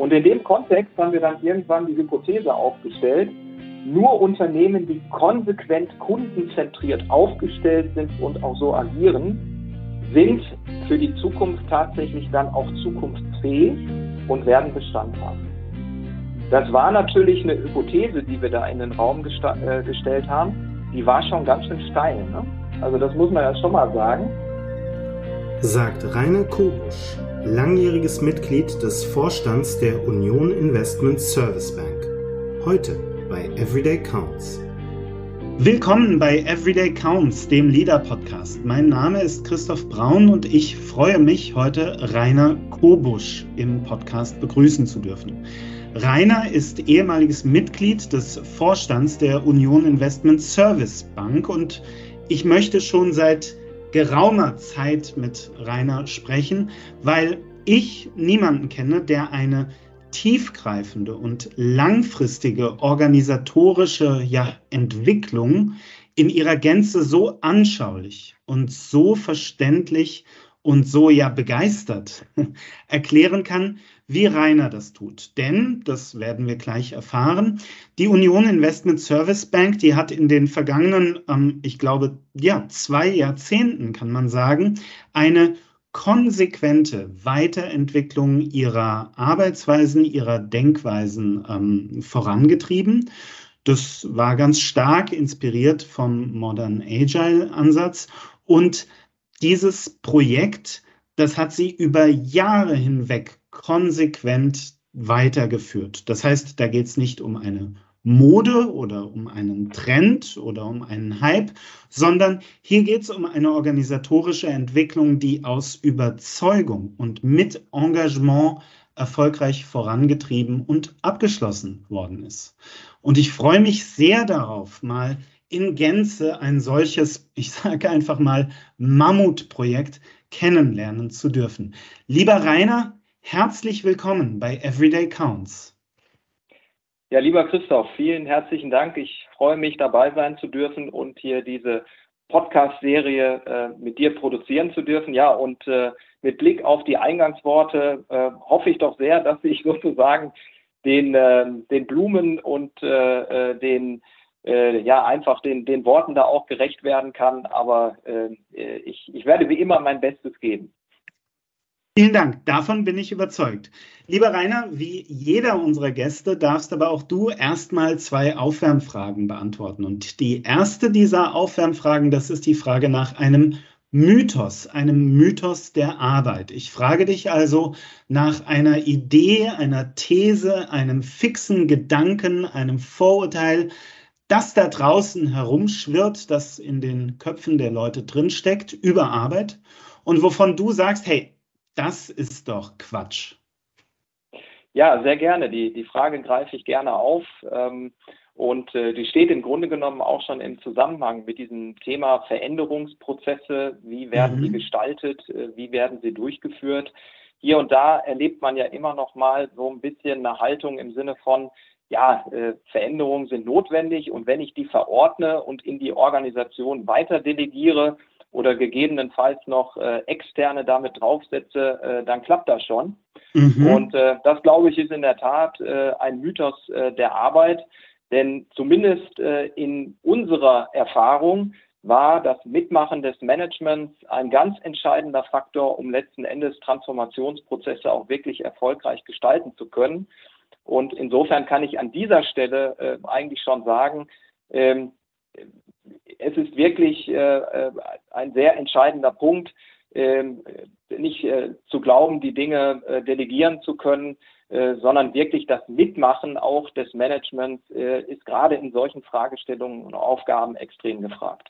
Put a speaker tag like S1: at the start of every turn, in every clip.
S1: Und in dem Kontext haben wir dann irgendwann die Hypothese aufgestellt, nur Unternehmen, die konsequent kundenzentriert aufgestellt sind und auch so agieren, sind für die Zukunft tatsächlich dann auch zukunftsfähig und werden Bestand haben. Das war natürlich eine Hypothese, die wir da in den Raum äh, gestellt haben. Die war schon ganz schön steil. Ne? Also das muss man ja schon mal sagen.
S2: Sagt Rainer Kobusch, langjähriges Mitglied des Vorstands der Union Investment Service Bank. Heute bei Everyday Counts.
S3: Willkommen bei Everyday Counts, dem Leader-Podcast. Mein Name ist Christoph Braun und ich freue mich, heute Rainer Kobusch im Podcast begrüßen zu dürfen. Rainer ist ehemaliges Mitglied des Vorstands der Union Investment Service Bank und ich möchte schon seit geraumer Zeit mit Rainer sprechen, weil ich niemanden kenne, der eine tiefgreifende und langfristige organisatorische ja, Entwicklung in ihrer Gänze so anschaulich und so verständlich und so ja begeistert erklären kann, wie Rainer das tut. Denn, das werden wir gleich erfahren, die Union Investment Service Bank, die hat in den vergangenen, ähm, ich glaube, ja, zwei Jahrzehnten, kann man sagen, eine konsequente Weiterentwicklung ihrer Arbeitsweisen, ihrer Denkweisen ähm, vorangetrieben. Das war ganz stark inspiriert vom Modern Agile Ansatz und dieses Projekt, das hat sie über Jahre hinweg konsequent weitergeführt. Das heißt, da geht es nicht um eine Mode oder um einen Trend oder um einen Hype, sondern hier geht es um eine organisatorische Entwicklung, die aus Überzeugung und mit Engagement erfolgreich vorangetrieben und abgeschlossen worden ist. Und ich freue mich sehr darauf, mal in Gänze ein solches, ich sage einfach mal, Mammutprojekt kennenlernen zu dürfen. Lieber Rainer, herzlich willkommen bei Everyday Counts.
S1: Ja, lieber Christoph, vielen herzlichen Dank. Ich freue mich, dabei sein zu dürfen und hier diese Podcast-Serie äh, mit dir produzieren zu dürfen. Ja, und äh, mit Blick auf die Eingangsworte äh, hoffe ich doch sehr, dass ich sozusagen den, ähm, den Blumen und äh, äh, den äh, ja einfach den, den Worten da auch gerecht werden kann. Aber ich, ich werde wie immer mein Bestes geben.
S3: Vielen Dank, davon bin ich überzeugt. Lieber Rainer, wie jeder unserer Gäste darfst aber auch du erstmal zwei Aufwärmfragen beantworten. Und die erste dieser Aufwärmfragen, das ist die Frage nach einem Mythos, einem Mythos der Arbeit. Ich frage dich also nach einer Idee, einer These, einem fixen Gedanken, einem Vorurteil, das da draußen herumschwirrt, das in den Köpfen der Leute drinsteckt über Arbeit und wovon du sagst, hey, das ist doch Quatsch.
S1: Ja, sehr gerne. Die, die Frage greife ich gerne auf. Ähm, und äh, die steht im Grunde genommen auch schon im Zusammenhang mit diesem Thema Veränderungsprozesse. Wie werden mhm. die gestaltet? Äh, wie werden sie durchgeführt? Hier und da erlebt man ja immer noch mal so ein bisschen eine Haltung im Sinne von, ja, äh, Veränderungen sind notwendig und wenn ich die verordne und in die Organisation weiter delegiere, oder gegebenenfalls noch äh, externe damit draufsetze, äh, dann klappt das schon. Mhm. Und äh, das, glaube ich, ist in der Tat äh, ein Mythos äh, der Arbeit, denn zumindest äh, in unserer Erfahrung war das Mitmachen des Managements ein ganz entscheidender Faktor, um letzten Endes Transformationsprozesse auch wirklich erfolgreich gestalten zu können. Und insofern kann ich an dieser Stelle äh, eigentlich schon sagen, ähm, es ist wirklich äh, äh, ein sehr entscheidender Punkt, äh, nicht äh, zu glauben, die Dinge äh, delegieren zu können, äh, sondern wirklich das Mitmachen auch des Managements ist gerade in solchen Fragestellungen und Aufgaben extrem gefragt.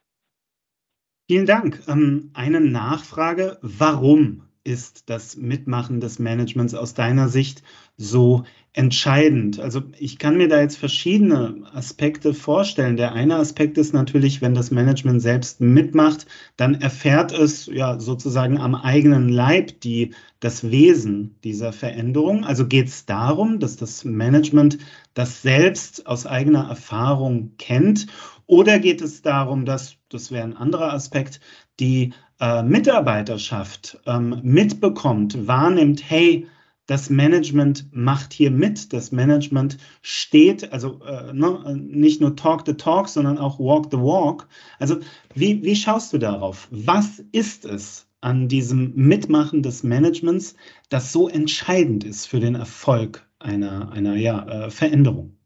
S3: Vielen Dank. Ähm, eine Nachfrage. Warum ist das Mitmachen des Managements aus deiner Sicht so entscheidend? Also ich kann mir da jetzt verschiedene Aspekte vorstellen. Der eine Aspekt ist natürlich, wenn das Management selbst mitmacht, dann erfährt es ja sozusagen am eigenen Leib die, das Wesen dieser Veränderung. Also geht es darum, dass das Management das selbst aus eigener Erfahrung kennt oder geht es darum, dass, das wäre ein anderer Aspekt, die äh, Mitarbeiterschaft ähm, mitbekommt, wahrnimmt, hey, das Management macht hier mit, das Management steht, also äh, ne, nicht nur talk the talk, sondern auch walk the walk. Also wie, wie schaust du darauf? Was ist es an diesem Mitmachen des Managements, das so entscheidend ist für den Erfolg einer, einer ja, äh, Veränderung?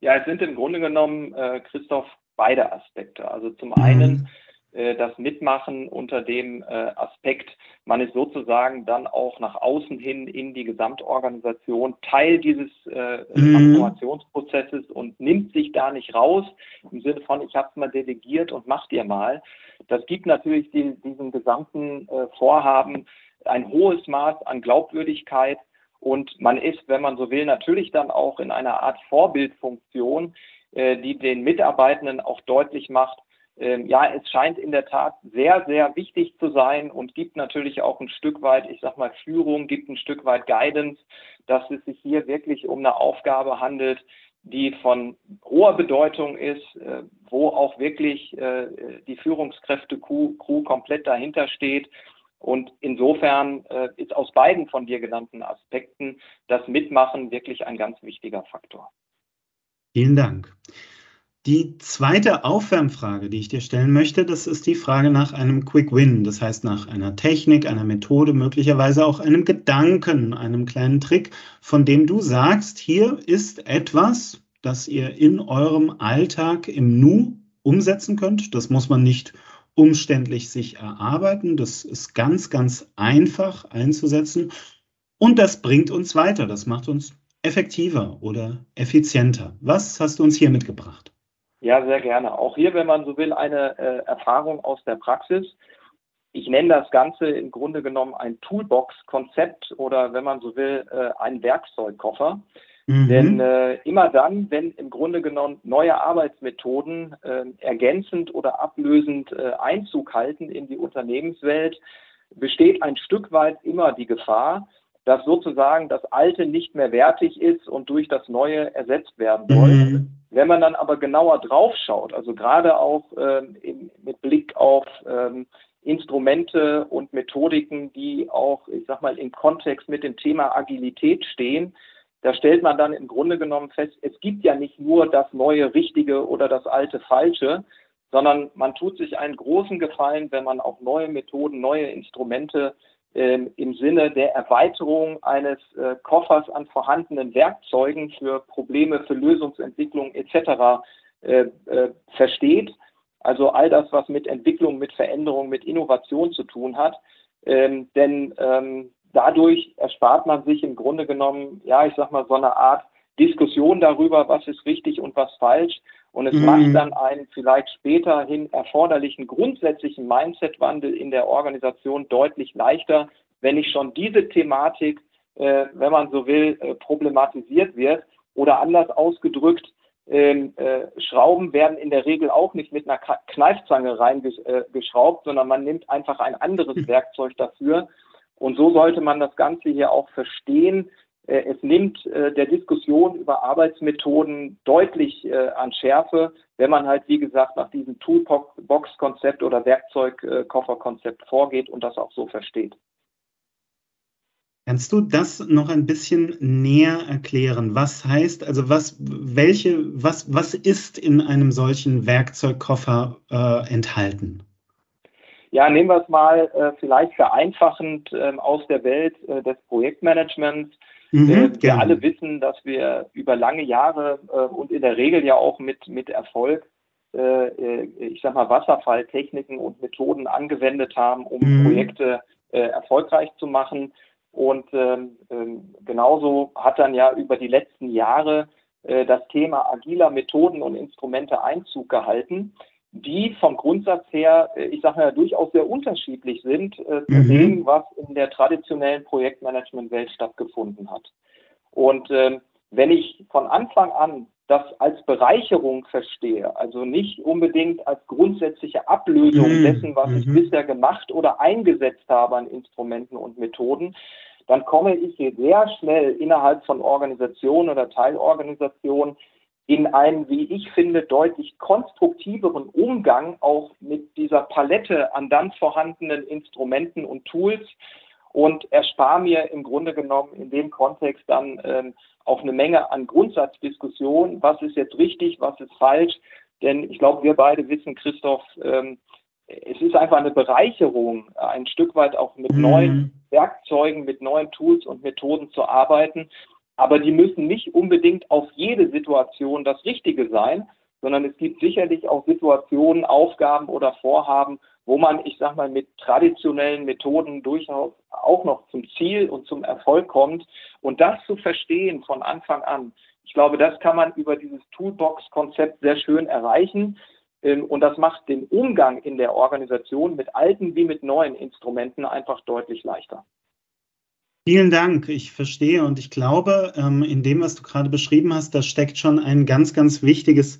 S1: Ja, es sind im Grunde genommen, äh, Christoph, beide Aspekte. Also zum mhm. einen das Mitmachen unter dem äh, Aspekt, man ist sozusagen dann auch nach außen hin in die Gesamtorganisation Teil dieses äh, mhm. Transformationsprozesses und nimmt sich da nicht raus im Sinne von, ich habe es mal delegiert und mach dir mal. Das gibt natürlich die, diesem gesamten äh, Vorhaben ein hohes Maß an Glaubwürdigkeit und man ist, wenn man so will, natürlich dann auch in einer Art Vorbildfunktion, äh, die den Mitarbeitenden auch deutlich macht, ja, es scheint in der Tat sehr, sehr wichtig zu sein und gibt natürlich auch ein Stück weit, ich sag mal, Führung, gibt ein Stück weit Guidance, dass es sich hier wirklich um eine Aufgabe handelt, die von hoher Bedeutung ist, äh, wo auch wirklich äh, die Führungskräfte Crew, Crew komplett dahinter steht und insofern äh, ist aus beiden von dir genannten Aspekten das Mitmachen wirklich ein ganz wichtiger Faktor.
S3: Vielen Dank. Die zweite Aufwärmfrage, die ich dir stellen möchte, das ist die Frage nach einem Quick Win, das heißt nach einer Technik, einer Methode, möglicherweise auch einem Gedanken, einem kleinen Trick, von dem du sagst, hier ist etwas, das ihr in eurem Alltag im Nu umsetzen könnt. Das muss man nicht umständlich sich erarbeiten. Das ist ganz, ganz einfach einzusetzen. Und das bringt uns weiter. Das macht uns effektiver oder effizienter. Was hast du uns hier mitgebracht?
S1: Ja, sehr gerne. Auch hier, wenn man so will, eine äh, Erfahrung aus der Praxis. Ich nenne das Ganze im Grunde genommen ein Toolbox-Konzept oder, wenn man so will, äh, ein Werkzeugkoffer. Mhm. Denn äh, immer dann, wenn im Grunde genommen neue Arbeitsmethoden äh, ergänzend oder ablösend äh, Einzug halten in die Unternehmenswelt, besteht ein Stück weit immer die Gefahr, dass sozusagen das Alte nicht mehr wertig ist und durch das Neue ersetzt werden soll. Mhm. Wenn man dann aber genauer draufschaut, also gerade auch ähm, in, mit Blick auf ähm, Instrumente und Methodiken, die auch, ich sag mal, im Kontext mit dem Thema Agilität stehen, da stellt man dann im Grunde genommen fest, es gibt ja nicht nur das neue Richtige oder das alte Falsche, sondern man tut sich einen großen Gefallen, wenn man auch neue Methoden, neue Instrumente im Sinne der Erweiterung eines äh, Koffers an vorhandenen Werkzeugen für Probleme, für Lösungsentwicklung etc. Äh, äh, versteht. Also all das, was mit Entwicklung, mit Veränderung, mit Innovation zu tun hat. Ähm, denn ähm, dadurch erspart man sich im Grunde genommen, ja, ich sag mal, so eine Art Diskussion darüber, was ist richtig und was falsch. Und es mhm. macht dann einen vielleicht späterhin erforderlichen grundsätzlichen Mindset-Wandel in der Organisation deutlich leichter, wenn nicht schon diese Thematik, äh, wenn man so will, äh, problematisiert wird. Oder anders ausgedrückt, ähm, äh, Schrauben werden in der Regel auch nicht mit einer Kneifzange reingeschraubt, sondern man nimmt einfach ein anderes mhm. Werkzeug dafür. Und so sollte man das Ganze hier auch verstehen. Äh, es nimmt äh, der Diskussion über Arbeitsmethoden deutlich äh, an Schärfe, wenn man halt, wie gesagt, nach diesem Toolbox-Konzept oder Werkzeugkoffer-Konzept vorgeht und das auch so versteht.
S3: Kannst du das noch ein bisschen näher erklären? Was heißt, also was, welche, was, was ist in einem solchen Werkzeugkoffer äh, enthalten?
S1: Ja, nehmen wir es mal äh, vielleicht vereinfachend äh, aus der Welt des Projektmanagements. Mhm, äh, wir alle wissen, dass wir über lange Jahre äh, und in der Regel ja auch mit, mit Erfolg, äh, ich sag mal, Wasserfalltechniken und Methoden angewendet haben, um mhm. Projekte erfolgreich zu machen. Und ähm, ähm, genauso hat dann ja über die letzten Jahre das Thema agiler Methoden und Instrumente Einzug gehalten die vom Grundsatz her, äh, ich sage ja, durchaus sehr unterschiedlich sind äh, zu mhm. dem, was in der traditionellen Projektmanagement-Welt stattgefunden hat. Und äh, wenn ich von Anfang an das als Bereicherung verstehe, also nicht unbedingt als grundsätzliche Ablösung mhm. dessen, was mhm. ich bisher gemacht oder eingesetzt habe an Instrumenten und Methoden, dann komme ich hier sehr schnell innerhalb von Organisationen oder Teilorganisationen in einen, wie ich finde, deutlich konstruktiveren Umgang auch mit dieser Palette an dann vorhandenen Instrumenten und Tools. und erspare mir im Grunde genommen in dem Kontext dann ähm, auch eine Menge an Grundsatzdiskussionen, was ist jetzt richtig, was ist falsch. Denn ich glaube, wir beide wissen, Christoph, ähm, es ist einfach eine Bereicherung, ein Stück weit auch mit mhm. neuen Werkzeugen, mit neuen Tools und Methoden zu arbeiten. Aber die müssen nicht unbedingt auf jede Situation das Richtige sein, sondern es gibt sicherlich auch Situationen, Aufgaben oder Vorhaben, wo man, ich sag mal, mit traditionellen Methoden durchaus auch noch zum Ziel und zum Erfolg kommt. Und das zu verstehen von Anfang an, ich glaube, das kann man über dieses Toolbox-Konzept sehr schön erreichen. Ähm, und das macht den Umgang in der Organisation mit alten wie mit neuen Instrumenten einfach deutlich leichter.
S3: Vielen Dank. Ich verstehe und ich glaube, ähm, in dem, was du gerade beschrieben hast, da steckt schon ein ganz, ganz wichtiges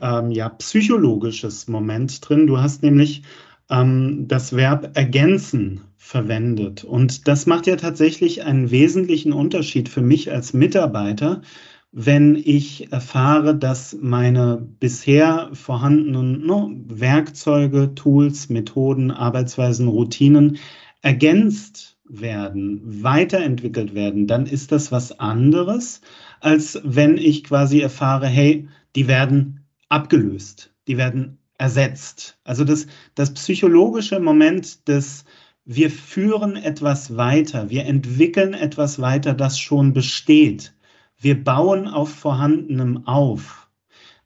S3: ähm, ja, psychologisches Moment drin. Du hast nämlich das Verb ergänzen verwendet. Und das macht ja tatsächlich einen wesentlichen Unterschied für mich als Mitarbeiter, wenn ich erfahre, dass meine bisher vorhandenen no, Werkzeuge, Tools, Methoden, Arbeitsweisen, Routinen ergänzt werden, weiterentwickelt werden, dann ist das was anderes, als wenn ich quasi erfahre, hey, die werden abgelöst, die werden ersetzt. Also das, das psychologische Moment des wir führen etwas weiter, wir entwickeln etwas weiter, das schon besteht wir bauen auf Vorhandenem auf.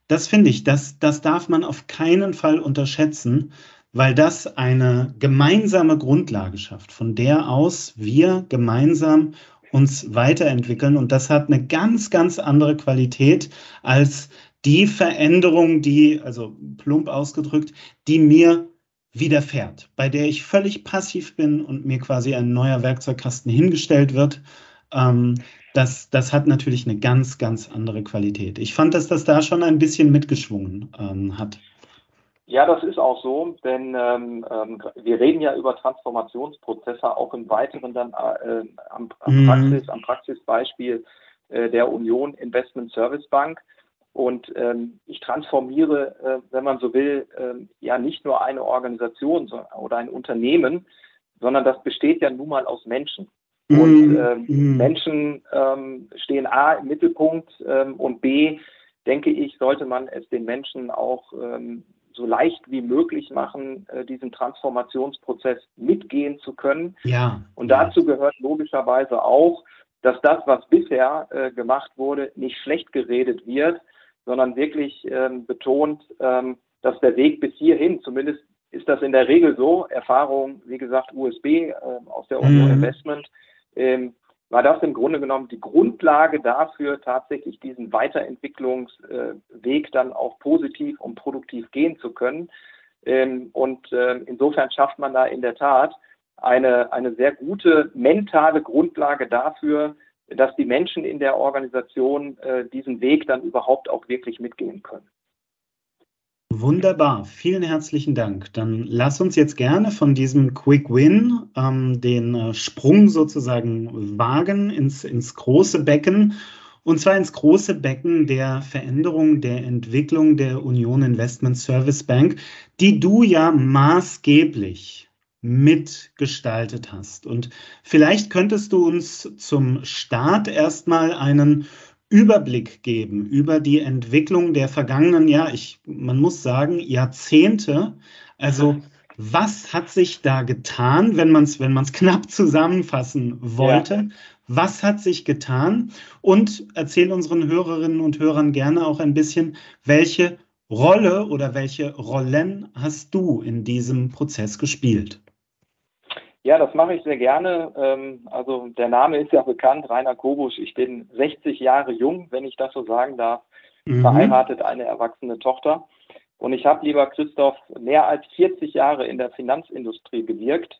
S3: Das finde ich, das, das darf man auf keinen Fall unterschätzen, weil das eine gemeinsame Grundlage schafft, von der aus wir gemeinsam uns weiterentwickeln. Und das hat eine ganz, ganz andere Qualität als die Veränderung, die, also plump ausgedrückt, die mir widerfährt, bei der ich völlig passiv bin und mir quasi ein neuer Werkzeugkasten hingestellt wird. Ähm, das, das hat natürlich eine ganz, ganz andere Qualität. Ich fand, dass das da schon ein bisschen mitgeschwungen ähm, hat.
S1: Ja, das ist auch so, denn ähm, ähm, wir reden ja über Transformationsprozesse auch im Weiteren dann äh, am, am, mhm. Praxis, am Praxisbeispiel äh, der Union Investment Service Bank. Und ähm, ich transformiere, äh, wenn man so will, ähm, ja nicht nur eine Organisation oder ein Unternehmen, sondern das besteht ja nun mal aus Menschen. Und mhm. ähm, mm. Menschen stehen A im Mittelpunkt und B, denke ich, sollte man es den Menschen auch ähm, so leicht wie möglich machen, äh, diesen Transformationsprozess mitgehen zu können.
S3: Ja.
S1: Und dazu gehört logischerweise auch, dass das, was bisher äh, gemacht wurde, nicht schlecht geredet wird, sondern wirklich ähm, betont, ähm, dass der Weg bis hierhin, zumindest ist das in der Regel so, Erfahrung, wie gesagt, USB äh, aus der Union mhm. Investment, ähm, war das im Grunde genommen die Grundlage dafür, tatsächlich diesen Weiterentwicklungsweg dann auch positiv und produktiv gehen zu können. Ähm, und äh, insofern schafft man da in der Tat eine, eine sehr gute mentale Grundlage dafür, dass die Menschen in der Organisation äh, diesen Weg dann überhaupt auch wirklich mitgehen können.
S3: Wunderbar, vielen herzlichen Dank. Dann lass uns jetzt gerne von diesem Quick Win ähm, den äh, Sprung sozusagen wagen ins, ins große Becken. Und zwar ins große Becken der Veränderung, der Entwicklung der Union Investment Service Bank, die du ja maßgeblich mitgestaltet hast. Und vielleicht könntest du uns zum Start erstmal einen Überblick geben über die Entwicklung der vergangenen, ja, ich, man muss sagen, Jahrzehnte. Also, was hat sich da getan, wenn man es wenn man's knapp zusammenfassen wollte? Ja. Was hat sich getan? Und erzähl unseren Hörerinnen und Hörern gerne auch ein bisschen, welche Rolle oder welche Rollen hast du in diesem Prozess gespielt?
S1: Ja, das mache ich sehr gerne. Ähm, also der Name ist ja bekannt, Rainer Kobusch. Ich bin 60 Jahre jung, wenn ich das so sagen darf, mhm. verheiratet, eine erwachsene Tochter. Und ich habe, lieber Christoph, mehr als 40 Jahre in der Finanzindustrie gewirkt,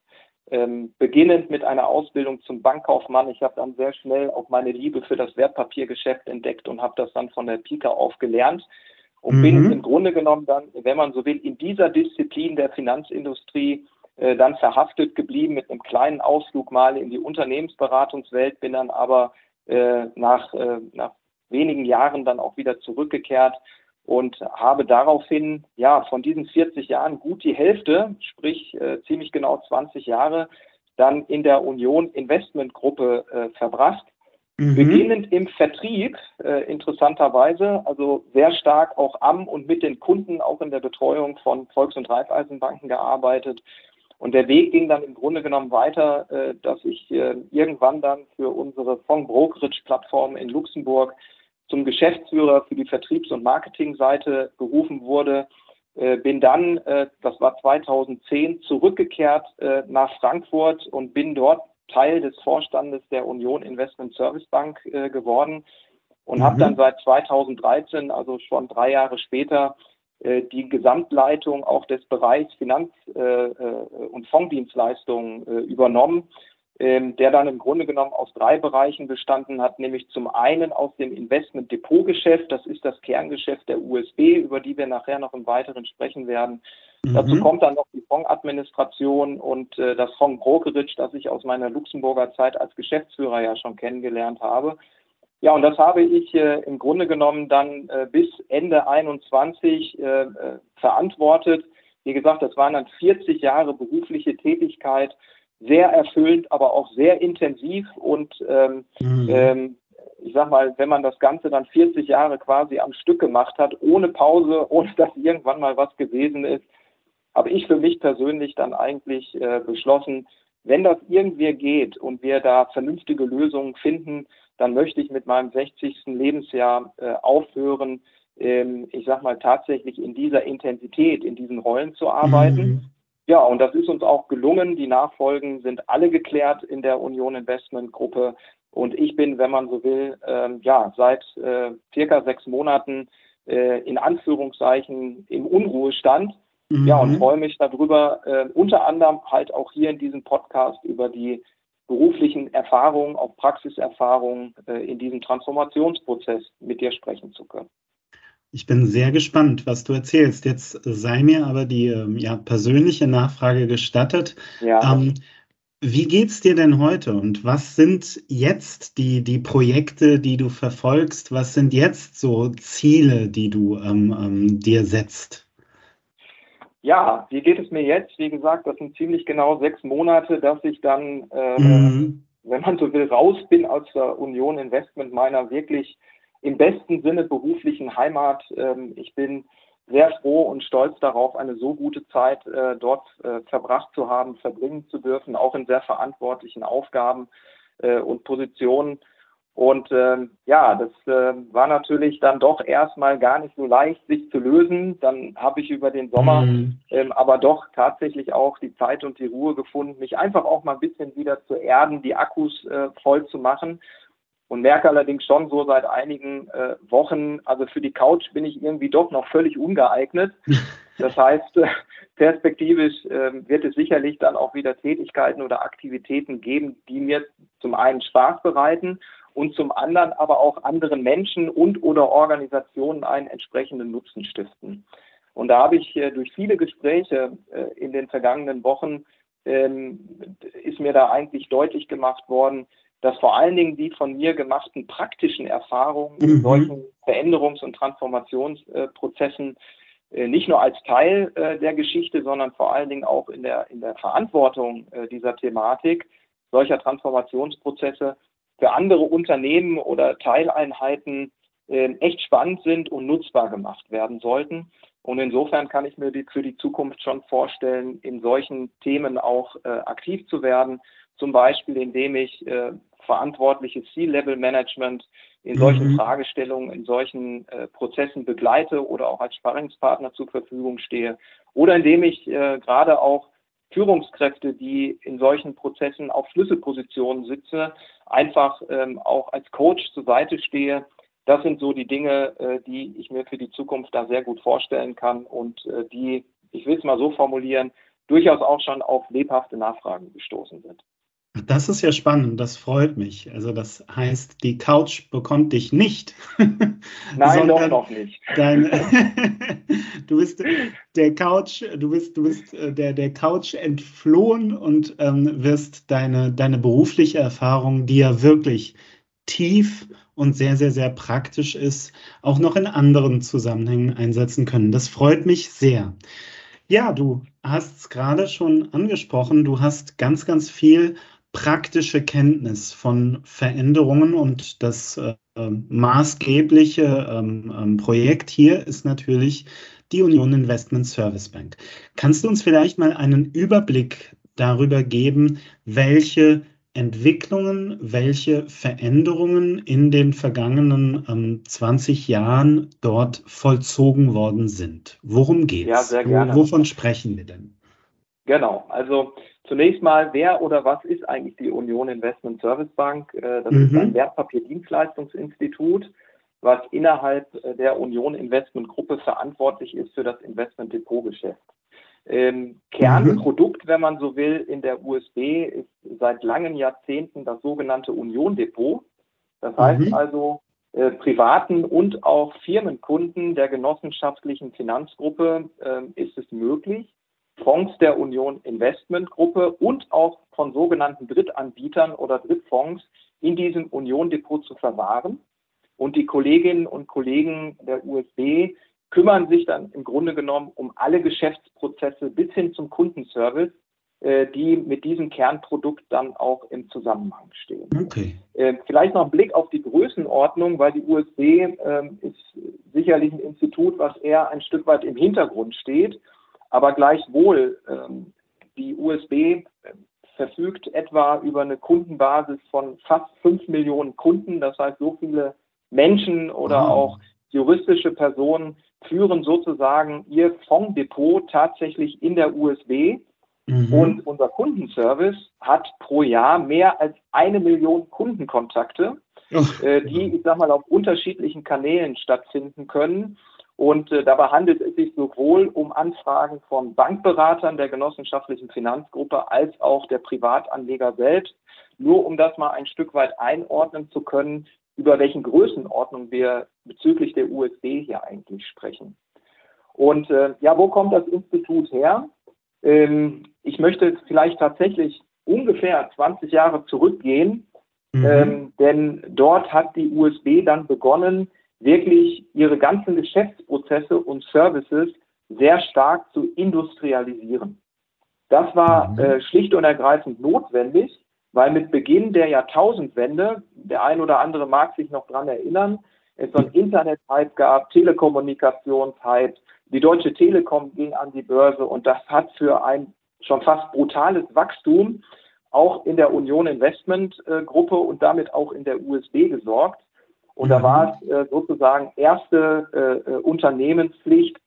S1: ähm, beginnend mit einer Ausbildung zum Bankkaufmann. Ich habe dann sehr schnell auch meine Liebe für das Wertpapiergeschäft entdeckt und habe das dann von der Pika auf gelernt und mhm. bin im Grunde genommen dann, wenn man so will, in dieser Disziplin der Finanzindustrie dann verhaftet geblieben mit einem kleinen Ausflug mal in die Unternehmensberatungswelt, bin dann aber äh, nach, äh, nach wenigen Jahren dann auch wieder zurückgekehrt und habe daraufhin, ja, von diesen 40 Jahren gut die Hälfte, sprich äh, ziemlich genau 20 Jahre, dann in der Union Investment Gruppe äh, verbracht. Mhm. Beginnend im Vertrieb, äh, interessanterweise, also sehr stark auch am und mit den Kunden, auch in der Betreuung von Volks- und Raiffeisenbanken gearbeitet. Und der Weg ging dann im Grunde genommen weiter, äh, dass ich äh, irgendwann dann für unsere Fonds Brokerage Plattform in Luxemburg zum Geschäftsführer für die Vertriebs- und Marketingseite berufen wurde. Äh, bin dann, das war 2010, zurückgekehrt nach Frankfurt und bin dort Teil des Vorstandes der Union Investment Service Bank geworden und mhm. habe dann seit 2013, also schon drei Jahre später, die Gesamtleitung auch des Bereichs Finanz- äh, äh, und Fondsdienstleistungen übernommen, ähm, der dann im Grunde genommen aus drei Bereichen bestanden hat, nämlich zum einen aus dem Investment-Depot-Geschäft, das ist das Kerngeschäft der USB, über die wir nachher noch im Weiteren sprechen werden. Mhm. Dazu kommt dann noch die Fondsadministration und äh, das Fonds-Brokerage, das ich aus meiner Luxemburger Zeit als Geschäftsführer ja schon kennengelernt habe. Ja, und das habe ich äh, im Grunde genommen dann äh, bis Ende 21 äh, äh, verantwortet. Wie gesagt, das waren dann 40 Jahre berufliche Tätigkeit, sehr erfüllend, aber auch sehr intensiv und ähm, mhm. ähm, ich sag mal, wenn man das Ganze dann 40 Jahre quasi am Stück gemacht hat, ohne Pause, ohne dass irgendwann mal was gewesen ist, habe ich für mich persönlich dann eigentlich äh, beschlossen, wenn das irgendwie geht und wir da vernünftige Lösungen finden, dann möchte ich mit meinem 60. Lebensjahr äh, aufhören, ähm, ich sag mal tatsächlich in dieser Intensität, in diesen Rollen zu arbeiten. Mhm. Ja, und das ist uns auch gelungen. Die Nachfolgen sind alle geklärt in der Union Investment Gruppe. Und ich bin, wenn man so will, ähm, ja, seit äh, circa sechs Monaten äh, in Anführungszeichen im Unruhestand. Mhm. Ja, und freue mich darüber, äh, unter anderem halt auch hier in diesem Podcast über die beruflichen Erfahrungen, auch Praxiserfahrungen äh, in diesem Transformationsprozess mit dir sprechen zu können.
S3: Ich bin sehr gespannt, was du erzählst. Jetzt sei mir aber die ähm, ja, persönliche Nachfrage gestattet. Ja. Ähm, wie geht's dir denn heute und was sind jetzt die, die Projekte, die du verfolgst? Was sind jetzt so Ziele, die du ähm, ähm, dir setzt?
S1: Ja, wie geht es mir jetzt? Wie gesagt, das sind ziemlich genau sechs Monate, dass ich dann, äh, mhm. wenn man so will, raus bin aus der Union Investment meiner wirklich im besten Sinne beruflichen Heimat. Ähm, ich bin sehr froh und stolz darauf, eine so gute Zeit äh, dort äh, verbracht zu haben, verbringen zu dürfen, auch in sehr verantwortlichen Aufgaben äh, und Positionen. Und ähm, ja, das äh, war natürlich dann doch erstmal gar nicht so leicht, sich zu lösen. Dann habe ich über den Sommer mhm. ähm, aber doch tatsächlich auch die Zeit und die Ruhe gefunden, mich einfach auch mal ein bisschen wieder zu erden, die Akkus äh, voll zu machen. Und merke allerdings schon so seit einigen äh, Wochen, also für die Couch bin ich irgendwie doch noch völlig ungeeignet. Das heißt, äh, perspektivisch äh, wird es sicherlich dann auch wieder Tätigkeiten oder Aktivitäten geben, die mir zum einen Spaß bereiten und zum anderen aber auch anderen Menschen und oder Organisationen einen entsprechenden Nutzen stiften. Und da habe ich äh, durch viele Gespräche äh, in den vergangenen Wochen ähm, ist mir da eigentlich deutlich gemacht worden, dass vor allen Dingen die von mir gemachten praktischen Erfahrungen mhm. in solchen Veränderungs- und Transformationsprozessen äh, nicht nur als Teil der Geschichte, sondern vor allen Dingen auch in der, in der Verantwortung dieser Thematik solcher Transformationsprozesse für andere Unternehmen oder Teileinheiten äh, echt spannend sind und nutzbar gemacht werden sollten. Und insofern kann ich mir die, für die Zukunft schon vorstellen, in solchen Themen auch äh, aktiv zu werden. Zum Beispiel, indem ich äh, verantwortliches C-Level-Management in solchen mhm. Fragestellungen, in solchen äh, Prozessen begleite oder auch als Sparringspartner zur Verfügung stehe. Oder indem ich äh, gerade auch Führungskräfte, die in solchen Prozessen auf Schlüsselpositionen sitzen, einfach ähm, auch als Coach zur Seite stehe. Das sind so die Dinge, äh, die ich mir für die Zukunft da sehr gut vorstellen kann und äh, die, ich will es mal so formulieren, durchaus auch schon auf lebhafte Nachfragen gestoßen sind.
S3: Das ist ja spannend, das freut mich. Also das heißt, die Couch bekommt dich nicht.
S1: Nein, doch noch nicht.
S3: Dein, du bist der Couch, du bist, du bist äh, der, der Couch entflohen und ähm, wirst deine, deine berufliche Erfahrung, die ja wirklich tief und sehr, sehr, sehr praktisch ist, auch noch in anderen Zusammenhängen einsetzen können. Das freut mich sehr. Ja, du hast es gerade schon angesprochen. Du hast ganz, ganz viel praktische Kenntnis von Veränderungen und das äh, maßgebliche ähm, ähm, Projekt hier ist natürlich die Union Investment Service Bank. Kannst du uns vielleicht mal einen Überblick darüber geben, welche Entwicklungen, welche Veränderungen in den vergangenen ähm, 20 Jahren dort vollzogen worden sind? Worum geht es? Ja,
S1: sehr gerne.
S3: Wovon sprechen wir denn?
S1: Genau, also zunächst mal, wer oder was ist eigentlich die Union Investment Service Bank? Äh, das mhm. ist ein Wertpapierdienstleistungsinstitut was innerhalb äh, der Union Investment Gruppe verantwortlich ist für das Investment Depot Geschäft. Ähm, Kernprodukt, mhm. wenn man so will, in der USB ist seit langen Jahrzehnten das sogenannte Union Depot. Das heißt mhm. also, äh, privaten und auch Firmenkunden der genossenschaftlichen Finanzgruppe äh, ist es möglich, Fonds der Union Investment Gruppe und auch von sogenannten Drittanbietern oder Drittfonds in diesem Union Depot zu verwahren. Und die Kolleginnen und Kollegen der USB kümmern sich dann im Grunde genommen um alle Geschäftsprozesse bis hin zum Kundenservice, äh, die mit diesem Kernprodukt dann auch im Zusammenhang stehen. Okay. Äh, vielleicht noch ein Blick auf die Größenordnung, weil die USB äh, ist sicherlich ein Institut, was eher ein Stück weit im Hintergrund steht, aber gleichwohl ähm, die USB äh, verfügt etwa über eine Kundenbasis von fast fünf Millionen Kunden. Das heißt, so viele Menschen oder ah. auch juristische Personen führen sozusagen ihr Fonddepot tatsächlich in der USB. Mhm. Und unser Kundenservice hat pro Jahr mehr als eine Million Kundenkontakte, oh. äh, die, ich sag mal, auf unterschiedlichen Kanälen stattfinden können. Und äh, dabei handelt es sich sowohl um Anfragen von Bankberatern der genossenschaftlichen Finanzgruppe als auch der Privatanleger selbst. Nur um das mal ein Stück weit einordnen zu können, über welchen Größenordnung wir bezüglich der USB hier eigentlich sprechen. Und äh, ja, wo kommt das Institut her? Ähm, ich möchte vielleicht tatsächlich ungefähr 20 Jahre zurückgehen, mhm. ähm, denn dort hat die USB dann begonnen, wirklich ihre ganzen Geschäftsprozesse und Services sehr stark zu industrialisieren. Das war mhm. äh, schlicht und ergreifend notwendig, weil mit Beginn der Jahrtausendwende, der ein oder andere mag sich noch dran erinnern, es so einen Internet-Hype gab, Telekommunikations-Hype, die Deutsche Telekom ging an die Börse und das hat für ein schon fast brutales Wachstum auch in der Union Investment äh, Gruppe und damit auch in der USB gesorgt. Und da war es äh, sozusagen erste äh, äh, Unternehmenspflicht,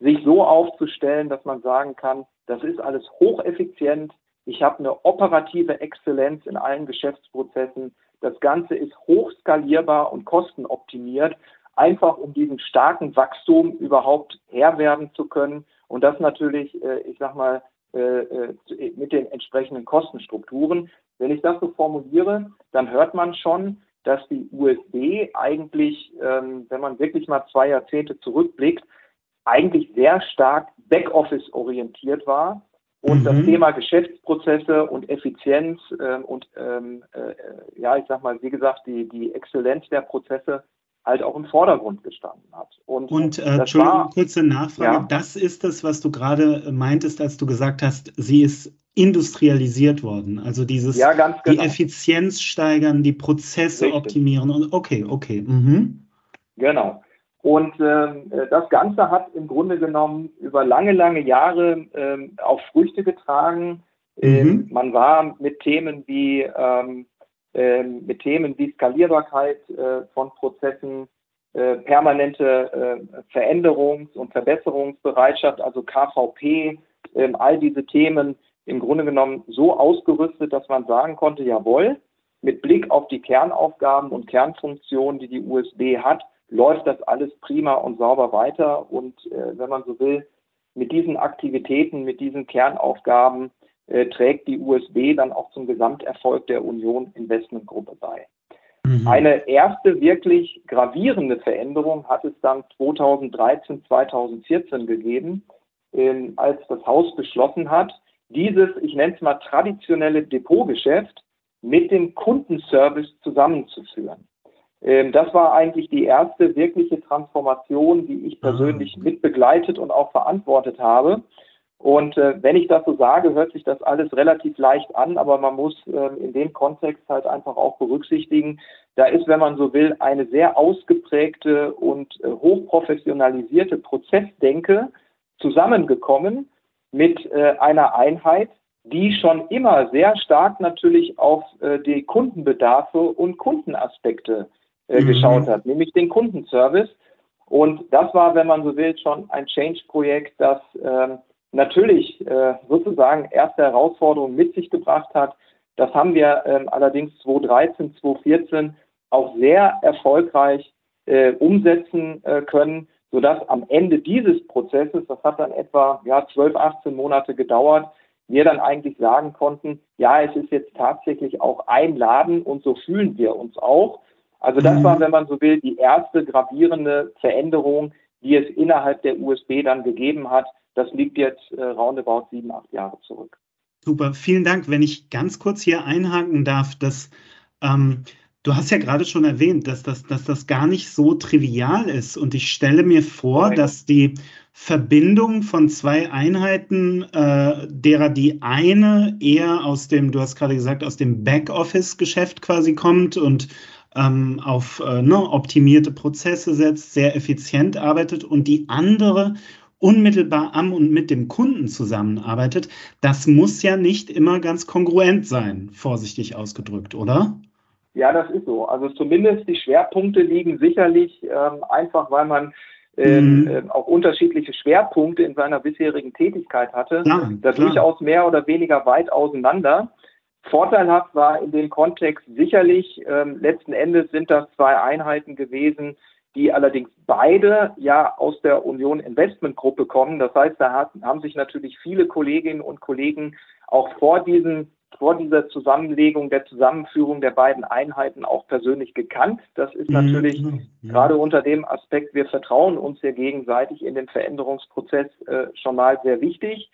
S1: sich so aufzustellen, dass man sagen kann, das ist alles hocheffizient, ich habe eine operative Exzellenz in allen Geschäftsprozessen. Das Ganze ist hochskalierbar und kostenoptimiert, einfach um diesem starken Wachstum überhaupt Herr werden zu können. Und das natürlich, äh, ich sag mal, äh, äh, mit den entsprechenden Kostenstrukturen. Wenn ich das so formuliere, dann hört man schon, dass die USB eigentlich, ähm, wenn man wirklich mal zwei Jahrzehnte zurückblickt, eigentlich sehr stark Backoffice orientiert war und mhm. das Thema Geschäftsprozesse und Effizienz ähm, und ähm, äh, ja, ich sag mal, wie gesagt, die, die Exzellenz der Prozesse halt auch im Vordergrund gestanden hat.
S3: Und, und äh, Entschuldigung, war, kurze Nachfrage. Ja? Das ist das, was du gerade meintest, als du gesagt hast, sie ist industrialisiert worden. Also dieses ja, genau. die Effizienz steigern, die Prozesse Richtig. optimieren und okay, okay. Mhm.
S1: Genau. Und ähm, äh, das Ganze hat im Grunde genommen über lange, lange Jahre ähm, auch Früchte getragen. Ähm, mhm. man war mit Themen wie ähm, äh, mit Themen wie Skalierbarkeit äh, von Prozessen, äh, permanente äh, Veränderungs- und Verbesserungsbereitschaft, also KVP, ähm, all diese Themen im Grunde genommen so ausgerüstet, dass man sagen konnte, jawohl, mit Blick auf die Kernaufgaben und Kernfunktionen, die die USB hat, läuft das alles prima und sauber weiter. Und wenn man so will, mit diesen Aktivitäten, mit diesen Kernaufgaben äh, trägt die USB dann auch zum Gesamterfolg der Union Investmentgruppe bei. Mhm. Eine erste wirklich gravierende Veränderung hat es dann 2013, 2014 gegeben, äh, als das Haus beschlossen hat, dieses, ich nenne es mal traditionelle Depotgeschäft mit dem Kundenservice zusammenzuführen. Ähm, das war eigentlich die erste wirkliche Transformation, die ich persönlich ah. mitbegleitet und auch verantwortet habe. Und äh, wenn ich das so sage, hört sich das alles relativ leicht an, aber man muss äh, in dem Kontext halt einfach auch berücksichtigen, da ist, wenn man so will, eine sehr ausgeprägte und äh, hochprofessionalisierte Prozessdenke zusammengekommen mit äh, einer Einheit, die schon immer sehr stark natürlich auf äh, die Kundenbedarfe und Kundenaspekte äh, mhm. geschaut hat, nämlich den Kundenservice. Und das war, wenn man so will, schon ein Change-Projekt, das ähm, natürlich äh, sozusagen erste Herausforderungen mit sich gebracht hat. Das haben wir ähm, allerdings 2013, 2014 auch sehr erfolgreich äh, umsetzen äh, können, sodass am Ende dieses Prozesses, das hat dann etwa ja, 12, 18 Monate gedauert, wir dann eigentlich sagen konnten, ja, es ist jetzt tatsächlich auch ein Laden und so fühlen wir uns auch. Also das mhm. war, wenn man so will, die erste gravierende Veränderung, die es innerhalb der USB dann gegeben hat. Das liegt jetzt äh, roundabout sieben, acht Jahre zurück.
S3: Super, vielen Dank. Wenn ich ganz kurz hier einhaken darf, dass ähm, du hast ja gerade schon erwähnt, dass das, dass das gar nicht so trivial ist. Und ich stelle mir vor, dass die Verbindung von zwei Einheiten, äh, derer die eine eher aus dem, du hast gerade gesagt, aus dem Backoffice-Geschäft quasi kommt und ähm, auf äh, ne, optimierte Prozesse setzt, sehr effizient arbeitet und die andere unmittelbar am und mit dem Kunden zusammenarbeitet, das muss ja nicht immer ganz kongruent sein, vorsichtig ausgedrückt, oder?
S1: Ja, das ist so. Also zumindest die Schwerpunkte liegen sicherlich ähm, einfach, weil man ähm, mhm. äh, auch unterschiedliche Schwerpunkte in seiner bisherigen Tätigkeit hatte, ja, da durchaus mehr oder weniger weit auseinander. Vorteilhaft war in dem Kontext sicherlich, ähm, letzten Endes sind das zwei Einheiten gewesen, die allerdings beide ja aus der Union Investment Gruppe kommen. Das heißt, da haben sich natürlich viele Kolleginnen und Kollegen auch vor diesen vor dieser Zusammenlegung, der Zusammenführung der beiden Einheiten auch persönlich gekannt. Das ist natürlich mhm. gerade unter dem Aspekt, wir vertrauen uns hier gegenseitig in den Veränderungsprozess äh, schon mal sehr wichtig.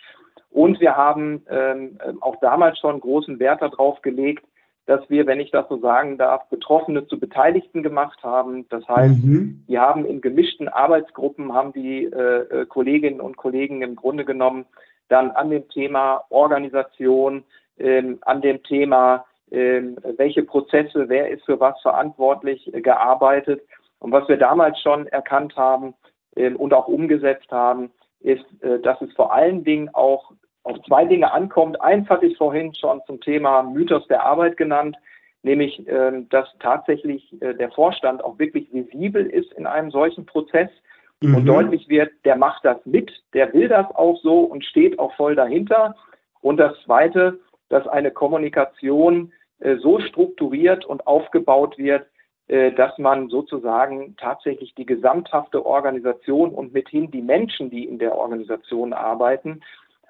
S1: Und wir haben ähm, auch damals schon großen Wert darauf gelegt, dass wir, wenn ich das so sagen darf, Betroffene zu Beteiligten gemacht haben. Das heißt, mhm. die haben in gemischten Arbeitsgruppen, haben die äh, äh, Kolleginnen und Kollegen im Grunde genommen dann an dem Thema Organisation, ähm, an dem Thema, ähm, welche Prozesse, wer ist für was verantwortlich, äh, gearbeitet. Und was wir damals schon erkannt haben ähm, und auch umgesetzt haben, ist, äh, dass es vor allen Dingen auch auf zwei Dinge ankommt. Eins hatte ich vorhin schon zum Thema Mythos der Arbeit genannt, nämlich, ähm, dass tatsächlich äh, der Vorstand auch wirklich visibel ist in einem solchen Prozess mhm. und deutlich wird, der macht das mit, der will das auch so und steht auch voll dahinter. Und das Zweite, dass eine Kommunikation äh, so strukturiert und aufgebaut wird, äh, dass man sozusagen tatsächlich die gesamthafte Organisation und mithin die Menschen, die in der Organisation arbeiten,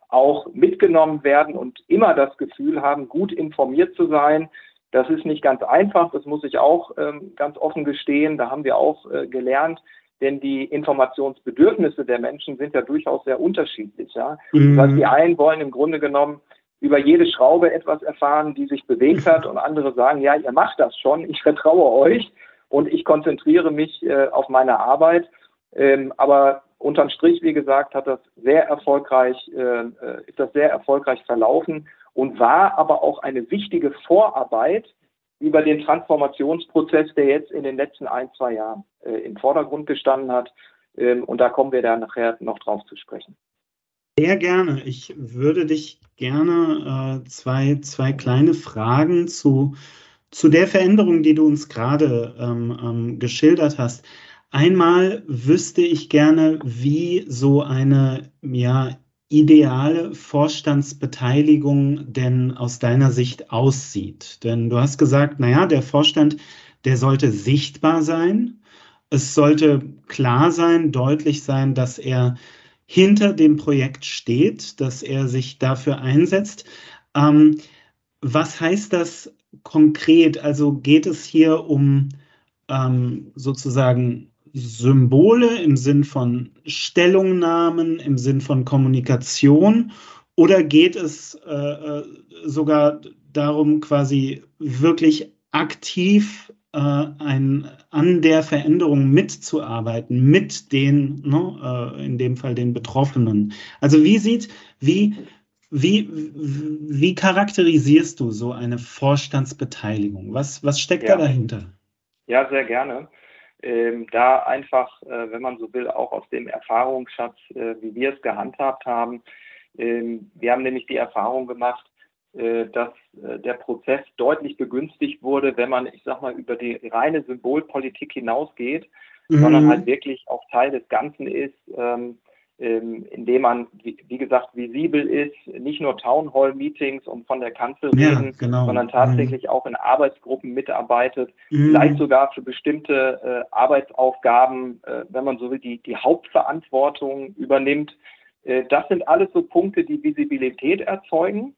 S1: auch mitgenommen werden und immer das Gefühl haben, gut informiert zu sein. Das ist nicht ganz einfach, das muss ich auch ähm, ganz offen gestehen. Da haben wir auch äh, gelernt, denn die Informationsbedürfnisse der Menschen sind ja durchaus sehr unterschiedlich. Ja? Mhm. Das heißt, die einen wollen im Grunde genommen über jede Schraube etwas erfahren, die sich bewegt hat und andere sagen, ja, ihr macht das schon, ich vertraue euch und ich konzentriere mich äh, auf meine Arbeit. Ähm, aber unterm Strich, wie gesagt, hat das sehr erfolgreich, äh, äh, ist das sehr erfolgreich verlaufen und war aber auch eine wichtige Vorarbeit über den Transformationsprozess, der jetzt in den letzten ein, zwei Jahren äh, im Vordergrund gestanden hat. Ähm, und da kommen wir dann nachher noch drauf zu sprechen.
S3: Sehr gerne. Ich würde dich gerne äh, zwei, zwei kleine Fragen zu, zu der Veränderung, die du uns gerade ähm, ähm, geschildert hast. Einmal wüsste ich gerne, wie so eine ja, ideale Vorstandsbeteiligung denn aus deiner Sicht aussieht. Denn du hast gesagt, naja, der Vorstand, der sollte sichtbar sein. Es sollte klar sein, deutlich sein, dass er hinter dem Projekt steht, dass er sich dafür einsetzt. Ähm, was heißt das konkret? Also geht es hier um ähm, sozusagen Symbole im Sinn von Stellungnahmen, im Sinn von Kommunikation? Oder geht es äh, äh, sogar darum, quasi wirklich aktiv äh, ein, an der Veränderung mitzuarbeiten, mit den, ne, äh, in dem Fall den Betroffenen. Also wie sieht, wie, wie, wie charakterisierst du so eine Vorstandsbeteiligung? Was, was steckt ja. da dahinter?
S1: Ja, sehr gerne. Ähm, da einfach, äh, wenn man so will, auch aus dem Erfahrungsschatz, äh, wie wir es gehandhabt haben. Ähm, wir haben nämlich die Erfahrung gemacht, äh, dass äh, der Prozess deutlich begünstigt wurde, wenn man, ich sag mal, über die reine Symbolpolitik hinausgeht, mhm. sondern halt wirklich auch Teil des Ganzen ist, ähm, ähm, indem man, wie, wie, gesagt, visibel ist, nicht nur Townhall-Meetings und von der Kanzel ja, reden, genau. sondern tatsächlich mhm. auch in Arbeitsgruppen mitarbeitet, mhm. vielleicht sogar für bestimmte äh, Arbeitsaufgaben, äh, wenn man so will, die, die Hauptverantwortung übernimmt. Äh, das sind alles so Punkte, die Visibilität erzeugen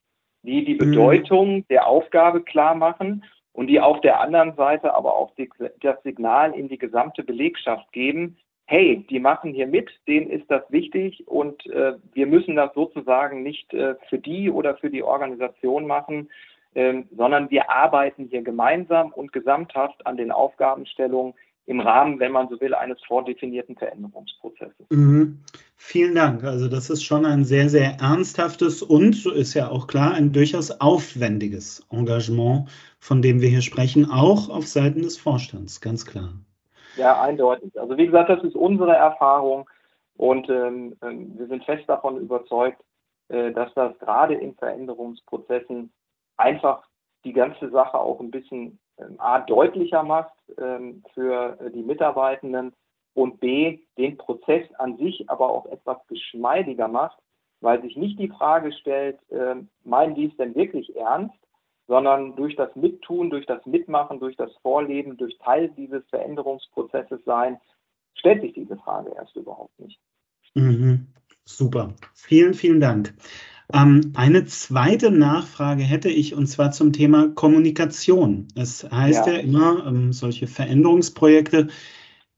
S1: die die mhm. Bedeutung mhm. der Aufgabe klar machen und die auf der anderen Seite aber auch die, das Signal in die gesamte Belegschaft geben, hey, die machen hier mit, denen ist das wichtig und äh, wir müssen das sozusagen nicht äh, für die oder für die Organisation machen, äh, sondern wir arbeiten hier gemeinsam und gesamthaft an den Aufgabenstellungen, im Rahmen, wenn man so will, eines vordefinierten Veränderungsprozesses.
S3: Mhm. Vielen Dank. Also das ist schon ein sehr, sehr ernsthaftes und, so ist ja auch klar, ein durchaus aufwendiges Engagement, von dem wir hier sprechen, auch auf Seiten des Vorstands, ganz klar.
S1: Ja, eindeutig. Also wie gesagt, das ist unsere Erfahrung und ähm, ähm wir sind fest davon überzeugt, äh, dass das gerade in Veränderungsprozessen einfach die ganze Sache auch ein bisschen ähm, A, deutlicher macht ähm, für äh, die Mitarbeitenden und B, den Prozess an sich aber auch etwas geschmeidiger macht, weil sich nicht die Frage stellt, äh, meinen die es denn wirklich ernst, sondern durch das Mittun, durch das Mitmachen, durch das Vorleben, durch Teil dieses Veränderungsprozesses sein, stellt sich diese Frage erst überhaupt nicht.
S3: Mhm. Super. Vielen, vielen Dank. Ähm, eine zweite Nachfrage hätte ich und zwar zum Thema Kommunikation. Es heißt ja, ja immer, ähm, solche Veränderungsprojekte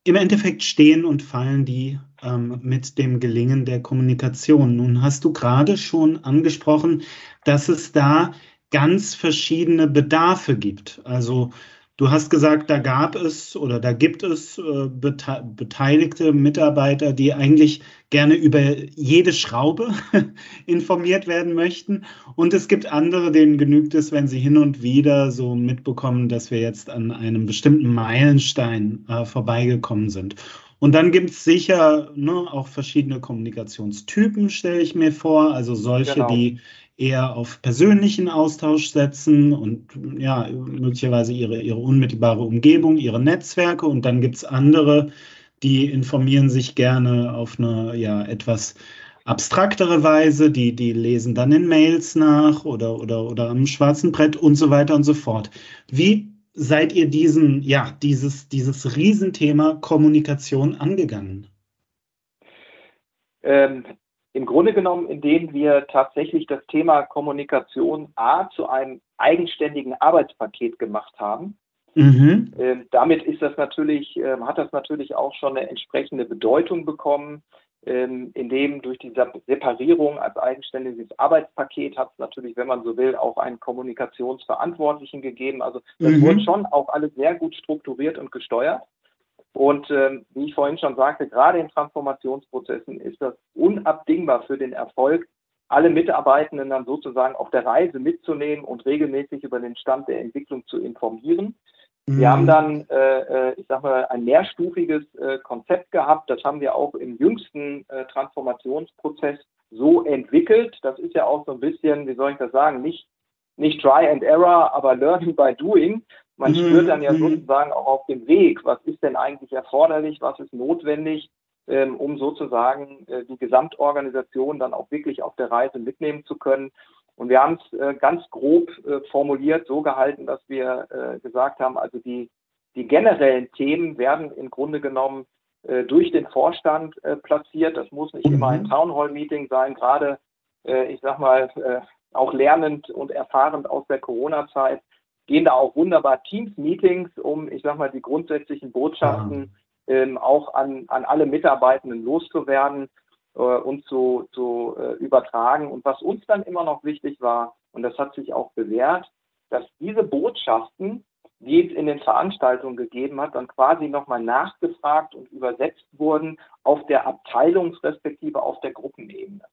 S3: im Endeffekt stehen und fallen die ähm, mit dem Gelingen der Kommunikation. Nun hast du gerade schon angesprochen, dass es da ganz verschiedene Bedarfe gibt. Also Du hast gesagt, da gab es oder da gibt es äh, bete beteiligte Mitarbeiter, die eigentlich gerne über jede Schraube informiert werden möchten. Und es gibt andere, denen genügt es, wenn sie hin und wieder so mitbekommen, dass wir jetzt an einem bestimmten Meilenstein äh, vorbeigekommen sind. Und dann gibt es sicher ne, auch verschiedene Kommunikationstypen, stelle ich mir vor. Also solche, genau. die eher auf persönlichen Austausch setzen und ja, möglicherweise ihre, ihre unmittelbare Umgebung, ihre Netzwerke. Und dann gibt es andere, die informieren sich gerne auf eine ja, etwas abstraktere Weise, die, die lesen dann in Mails nach oder, oder, oder am schwarzen Brett und so weiter und so fort. Wie seid ihr diesen, ja, dieses, dieses Riesenthema Kommunikation angegangen?
S1: Ähm, im Grunde genommen, indem wir tatsächlich das Thema Kommunikation A zu einem eigenständigen Arbeitspaket gemacht haben. Mhm. Ähm, damit ist das natürlich, äh, hat das natürlich auch schon eine entsprechende Bedeutung bekommen, ähm, indem durch diese Separierung als eigenständiges Arbeitspaket hat es natürlich, wenn man so will, auch einen Kommunikationsverantwortlichen gegeben. Also das mhm. wurde schon auch alles sehr gut strukturiert und gesteuert. Und ähm, wie ich vorhin schon sagte, gerade in Transformationsprozessen ist das unabdingbar für den Erfolg, alle Mitarbeitenden dann sozusagen auf der Reise mitzunehmen und regelmäßig über den Stand der Entwicklung zu informieren. Mhm. Wir haben dann, äh, äh, ich sage mal, ein mehrstufiges äh, Konzept gehabt. Das haben wir auch im jüngsten äh, Transformationsprozess so entwickelt. Das ist ja auch so ein bisschen, wie soll ich das sagen, nicht, nicht Try and Error, aber Learning by Doing. Man mhm. spürt dann ja mhm. sozusagen auch auf dem Weg, was ist denn eigentlich erforderlich, was ist notwendig, ähm, um sozusagen äh, die Gesamtorganisation dann auch wirklich auf der Reise mitnehmen zu können. Und wir haben es äh, ganz grob äh, formuliert, so gehalten, dass wir äh, gesagt haben, also die, die generellen Themen werden im Grunde genommen äh, durch den Vorstand äh, platziert. Das muss nicht mhm. immer ein Townhall-Meeting sein, gerade, ich sag mal, auch lernend und erfahrend aus der Corona-Zeit gehen da auch wunderbar Teams-Meetings, um, ich sag mal, die grundsätzlichen Botschaften ja. ähm, auch an, an alle Mitarbeitenden loszuwerden äh, und zu, zu äh, übertragen. Und was uns dann immer noch wichtig war, und das hat sich auch bewährt, dass diese Botschaften die es in den Veranstaltungen gegeben hat, dann quasi nochmal nachgefragt und übersetzt wurden auf der Abteilungs- respektive auf der Gruppenebene.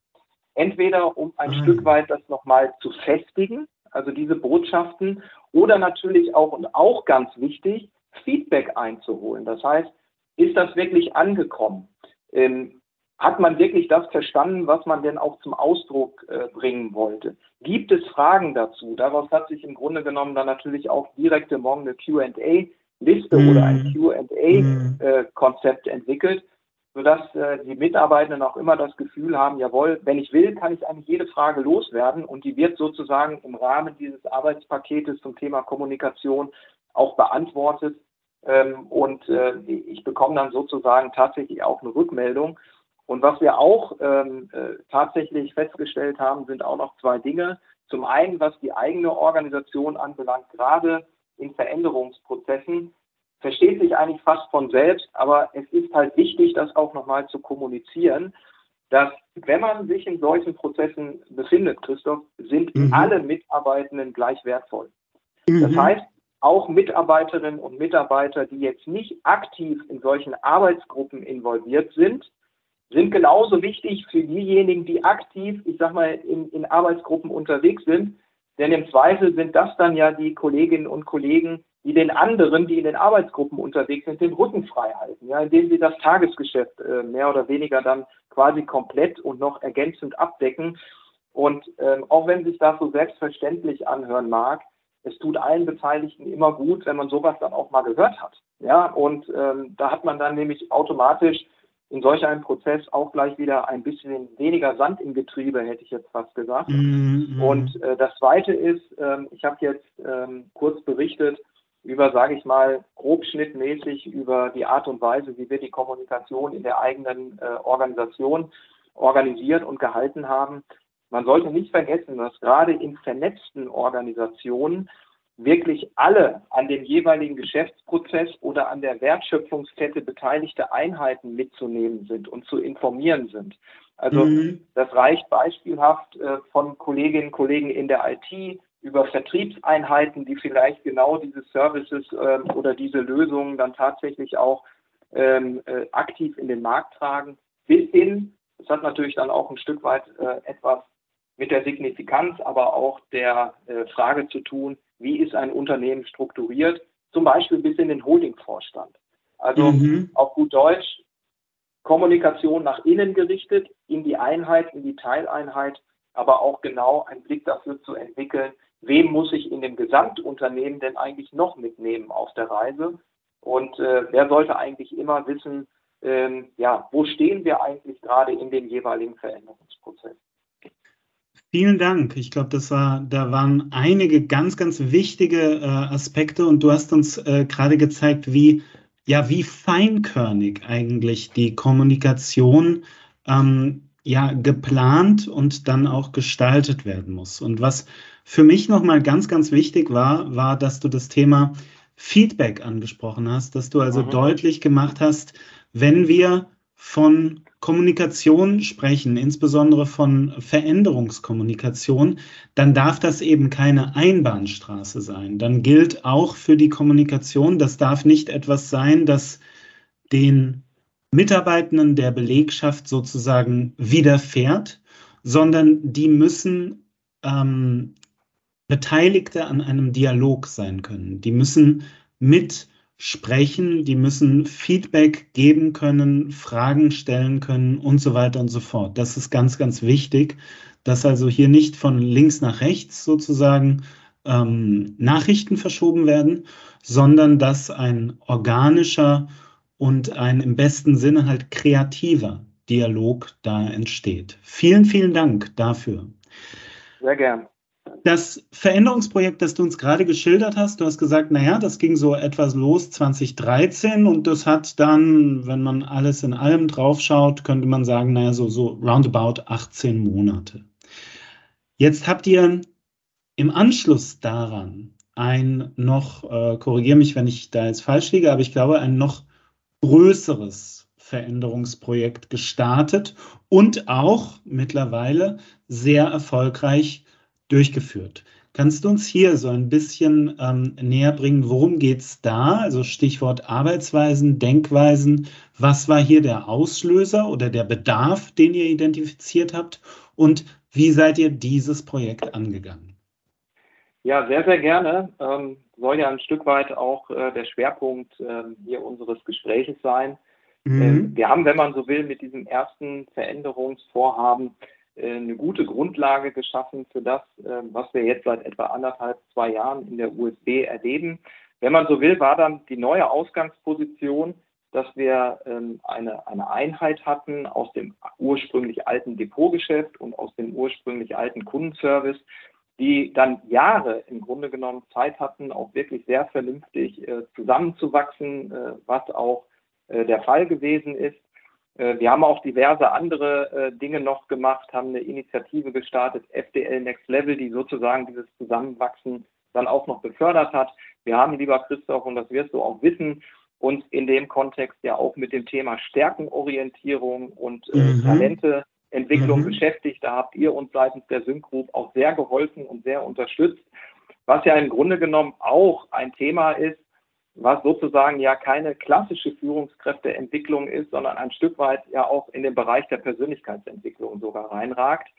S1: Entweder um ein mhm. Stück weit das nochmal zu festigen, also diese Botschaften, oder natürlich auch und auch ganz wichtig, Feedback einzuholen. Das heißt, ist das wirklich angekommen? Ähm, hat man wirklich das verstanden, was man denn auch zum Ausdruck äh, bringen wollte? Gibt es Fragen dazu? Daraus hat sich im Grunde genommen dann natürlich auch direkte morgen eine Q&A-Liste mm. oder ein mhm. Q&A-Konzept mm. äh, entwickelt, sodass äh, die Mitarbeitenden auch immer das Gefühl haben, jawohl, wenn ich will, kann ich eigentlich jede Frage loswerden und die wird sozusagen im Rahmen dieses Arbeitspaketes zum Thema Kommunikation auch beantwortet. Ähm, und äh, ich bekomme dann sozusagen tatsächlich auch eine Rückmeldung. Und was wir auch ähm, äh, tatsächlich festgestellt haben, sind auch noch zwei Dinge. Zum einen, was die eigene Organisation anbelangt, gerade in Veränderungsprozessen, versteht sich eigentlich fast von selbst, aber es ist halt wichtig, das auch nochmal zu kommunizieren, dass wenn man sich in solchen Prozessen befindet, Christoph, sind mhm. alle Mitarbeitenden gleich wertvoll. Mhm. Das heißt, auch Mitarbeiterinnen und Mitarbeiter, die jetzt nicht aktiv in solchen Arbeitsgruppen involviert sind, sind genauso wichtig für diejenigen, die aktiv, ich sag mal, in, in Arbeitsgruppen unterwegs sind. Denn im Zweifel sind das dann ja die Kolleginnen und Kollegen, die den anderen, die in den Arbeitsgruppen unterwegs sind, den Rücken frei halten, ja, indem sie das Tagesgeschäft äh, mehr oder weniger dann quasi komplett und noch ergänzend abdecken. Und ähm, auch wenn sich das so selbstverständlich anhören mag, es tut allen Beteiligten immer gut, wenn man sowas dann auch mal gehört hat. Ja, und ähm, da hat man dann nämlich automatisch in solch einem Prozess auch gleich wieder ein bisschen weniger Sand im Getriebe, hätte ich jetzt fast gesagt. Mm -hmm. Und äh, das Zweite ist, ähm, ich habe jetzt ähm, kurz berichtet über, sage ich mal, grobschnittmäßig über die Art und Weise, wie wir die Kommunikation in der eigenen äh, Organisation organisiert und gehalten haben. Man sollte nicht vergessen, dass gerade in vernetzten Organisationen wirklich alle an dem jeweiligen Geschäftsprozess oder an der Wertschöpfungskette beteiligte Einheiten mitzunehmen sind und zu informieren sind. Also mhm. das reicht beispielhaft äh, von Kolleginnen und Kollegen in der IT über Vertriebseinheiten, die vielleicht genau diese Services äh, oder diese Lösungen dann tatsächlich auch ähm, äh, aktiv in den Markt tragen, bis hin, das hat natürlich dann auch ein Stück weit äh, etwas mit der Signifikanz, aber auch der äh, Frage zu tun, wie ist ein Unternehmen strukturiert, zum Beispiel bis in den Holdingvorstand. Also mhm. auf gut Deutsch, Kommunikation nach innen gerichtet, in die Einheit, in die Teileinheit, aber auch genau einen Blick dafür zu entwickeln, wem muss ich in dem Gesamtunternehmen denn eigentlich noch mitnehmen auf der Reise und äh, wer sollte eigentlich immer wissen, ähm, ja, wo stehen wir eigentlich gerade in dem jeweiligen Veränderungsprozess.
S3: Vielen Dank. Ich glaube, das war, da waren einige ganz, ganz wichtige äh, Aspekte und du hast uns äh, gerade gezeigt, wie, ja, wie feinkörnig eigentlich die Kommunikation ähm, ja geplant und dann auch gestaltet werden muss. Und was für mich nochmal ganz, ganz wichtig war, war, dass du das Thema Feedback angesprochen hast, dass du also mhm. deutlich gemacht hast, wenn wir von Kommunikation sprechen, insbesondere von Veränderungskommunikation, dann darf das eben keine Einbahnstraße sein. Dann gilt auch für die Kommunikation, das darf nicht etwas sein, das den Mitarbeitenden der Belegschaft sozusagen widerfährt, sondern die müssen ähm, Beteiligte an einem Dialog sein können. Die müssen mit sprechen, die müssen Feedback geben können, Fragen stellen können und so weiter und so fort. Das ist ganz, ganz wichtig, dass also hier nicht von links nach rechts sozusagen ähm, Nachrichten verschoben werden, sondern dass ein organischer und ein im besten Sinne halt kreativer Dialog da entsteht. Vielen, vielen Dank dafür.
S1: Sehr gern.
S3: Das Veränderungsprojekt, das du uns gerade geschildert hast, du hast gesagt, naja, das ging so etwas los 2013 und das hat dann, wenn man alles in allem draufschaut, könnte man sagen, naja, so, so roundabout 18 Monate. Jetzt habt ihr im Anschluss daran ein noch, äh, korrigiere mich, wenn ich da jetzt falsch liege, aber ich glaube, ein noch größeres Veränderungsprojekt gestartet und auch mittlerweile sehr erfolgreich durchgeführt. Kannst du uns hier so ein bisschen ähm, näher bringen, worum geht es da? Also Stichwort Arbeitsweisen, Denkweisen. Was war hier der Auslöser oder der Bedarf, den ihr identifiziert habt? Und wie seid ihr dieses Projekt angegangen?
S1: Ja, sehr, sehr gerne. Ähm, soll ja ein Stück weit auch äh, der Schwerpunkt äh, hier unseres Gespräches sein. Mhm. Ähm, wir haben, wenn man so will, mit diesem ersten Veränderungsvorhaben äh, eine gute Grundlage geschaffen für das, äh, was wir jetzt seit etwa anderthalb, zwei Jahren in der USB erleben. Wenn man so will, war dann die neue Ausgangsposition, dass wir ähm, eine, eine Einheit hatten aus dem ursprünglich alten Depotgeschäft und aus dem ursprünglich alten Kundenservice, die dann Jahre im Grunde genommen Zeit hatten, auch wirklich sehr vernünftig äh, zusammenzuwachsen, was auch der Fall gewesen ist. Äh, wir haben auch diverse andere äh, Dinge noch gemacht, haben eine Initiative gestartet, FDL Next Level, die sozusagen dieses Zusammenwachsen dann auch noch befördert hat. Wir haben, lieber Christoph, und das wirst du auch wissen, uns in dem Kontext ja auch mit dem Thema Stärkenorientierung und äh, mhm. Talenteentwicklung mhm. beschäftigt. Da habt ihr uns seitens der Sync Group auch sehr geholfen und sehr unterstützt, was ja im Grunde genommen auch ein Thema ist, was sozusagen ja keine klassische Führungskräfteentwicklung ist, sondern ein Stück weit ja auch in den Bereich der Persönlichkeitsentwicklung sogar reinragt.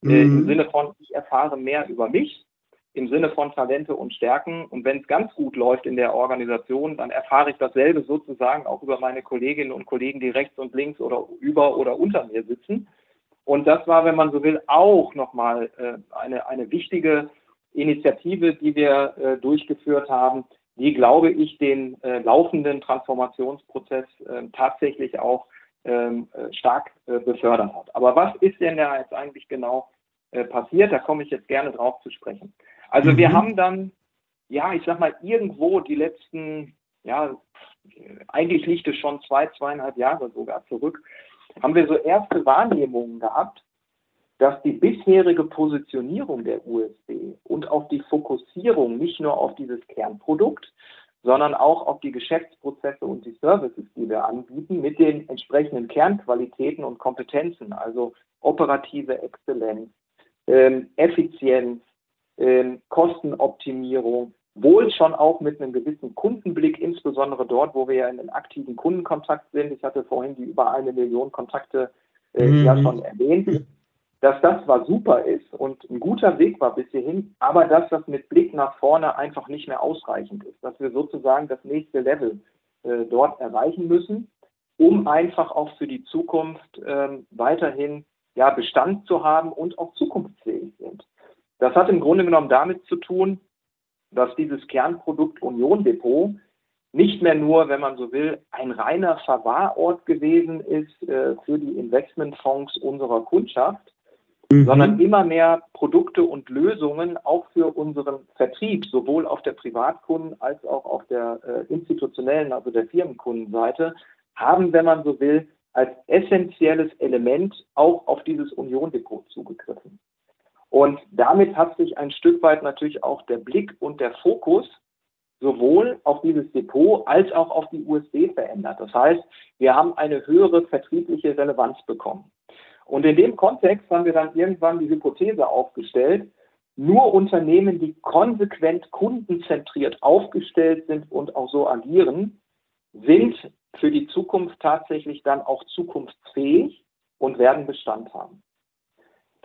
S1: Mhm. Äh, Im Sinne von, ich erfahre mehr über mich, im Sinne von Talente und Stärken. Und wenn es ganz gut läuft in der Organisation, dann erfahre ich dasselbe sozusagen auch über meine Kolleginnen und Kollegen, die rechts und links oder über oder unter mir sitzen. Und das war, wenn man so will, auch nochmal äh, eine, eine wichtige Initiative, die wir äh, durchgeführt haben, die, glaube ich, den äh, laufenden Transformationsprozess äh, tatsächlich auch ähm, äh, stark äh, befördert hat. Aber was ist denn da jetzt eigentlich genau passiert? Da komme ich jetzt gerne drauf zu sprechen. Also mhm. wir haben dann, ja, ich sag mal, irgendwo die letzten, ja, eigentlich liegt es schon zwei, zweieinhalb Jahre sogar zurück, haben wir so erste Wahrnehmungen gehabt, dass die bisherige Positionierung der USB und auch die Fokussierung nicht nur auf dieses Kernprodukt, sondern auch auf die Geschäftsprozesse und die Services, die wir anbieten, mit den entsprechenden Kernqualitäten und Kompetenzen, also operative Exzellenz, ähm, Effizienz, ähm, Kostenoptimierung, wohl schon auch mit einem gewissen Kundenblick, insbesondere dort, wo wir ja in einem aktiven Kundenkontakt sind. Ich hatte vorhin die über eine Million Kontakte äh, mhm. ja schon erwähnt dass das zwar super ist und ein guter Weg war bis hierhin, aber dass das mit Blick nach vorne einfach nicht mehr ausreichend ist, dass wir sozusagen das nächste Level äh, dort erreichen müssen, um einfach auch für die Zukunft äh, weiterhin ja, Bestand zu haben und auch zukunftsfähig sind. Das hat im Grunde genommen damit zu tun, dass dieses Kernprodukt Union Depot nicht mehr nur, wenn man so will, ein reiner Verwahrort gewesen ist äh, für die Investmentfonds unserer Kundschaft, mhm. sondern immer mehr Produkte und Lösungen auch für unseren Vertrieb, sowohl auf der Privatkunden- als auch auf der äh, institutionellen, also der Firmenkundenseite, haben, wenn man so will, als essentielles Element auch auf dieses Union-Depot zugegriffen. Und damit hat sich ein Stück weit natürlich auch der Blick und der Fokus sowohl auf dieses Depot als auch auf die USB verändert. Das heißt, wir haben eine höhere vertriebliche Relevanz bekommen. Und in dem Kontext haben wir dann irgendwann die Hypothese aufgestellt, nur Unternehmen, die konsequent kundenzentriert aufgestellt sind und auch so agieren, sind für die Zukunft tatsächlich dann auch zukunftsfähig und werden Bestand haben.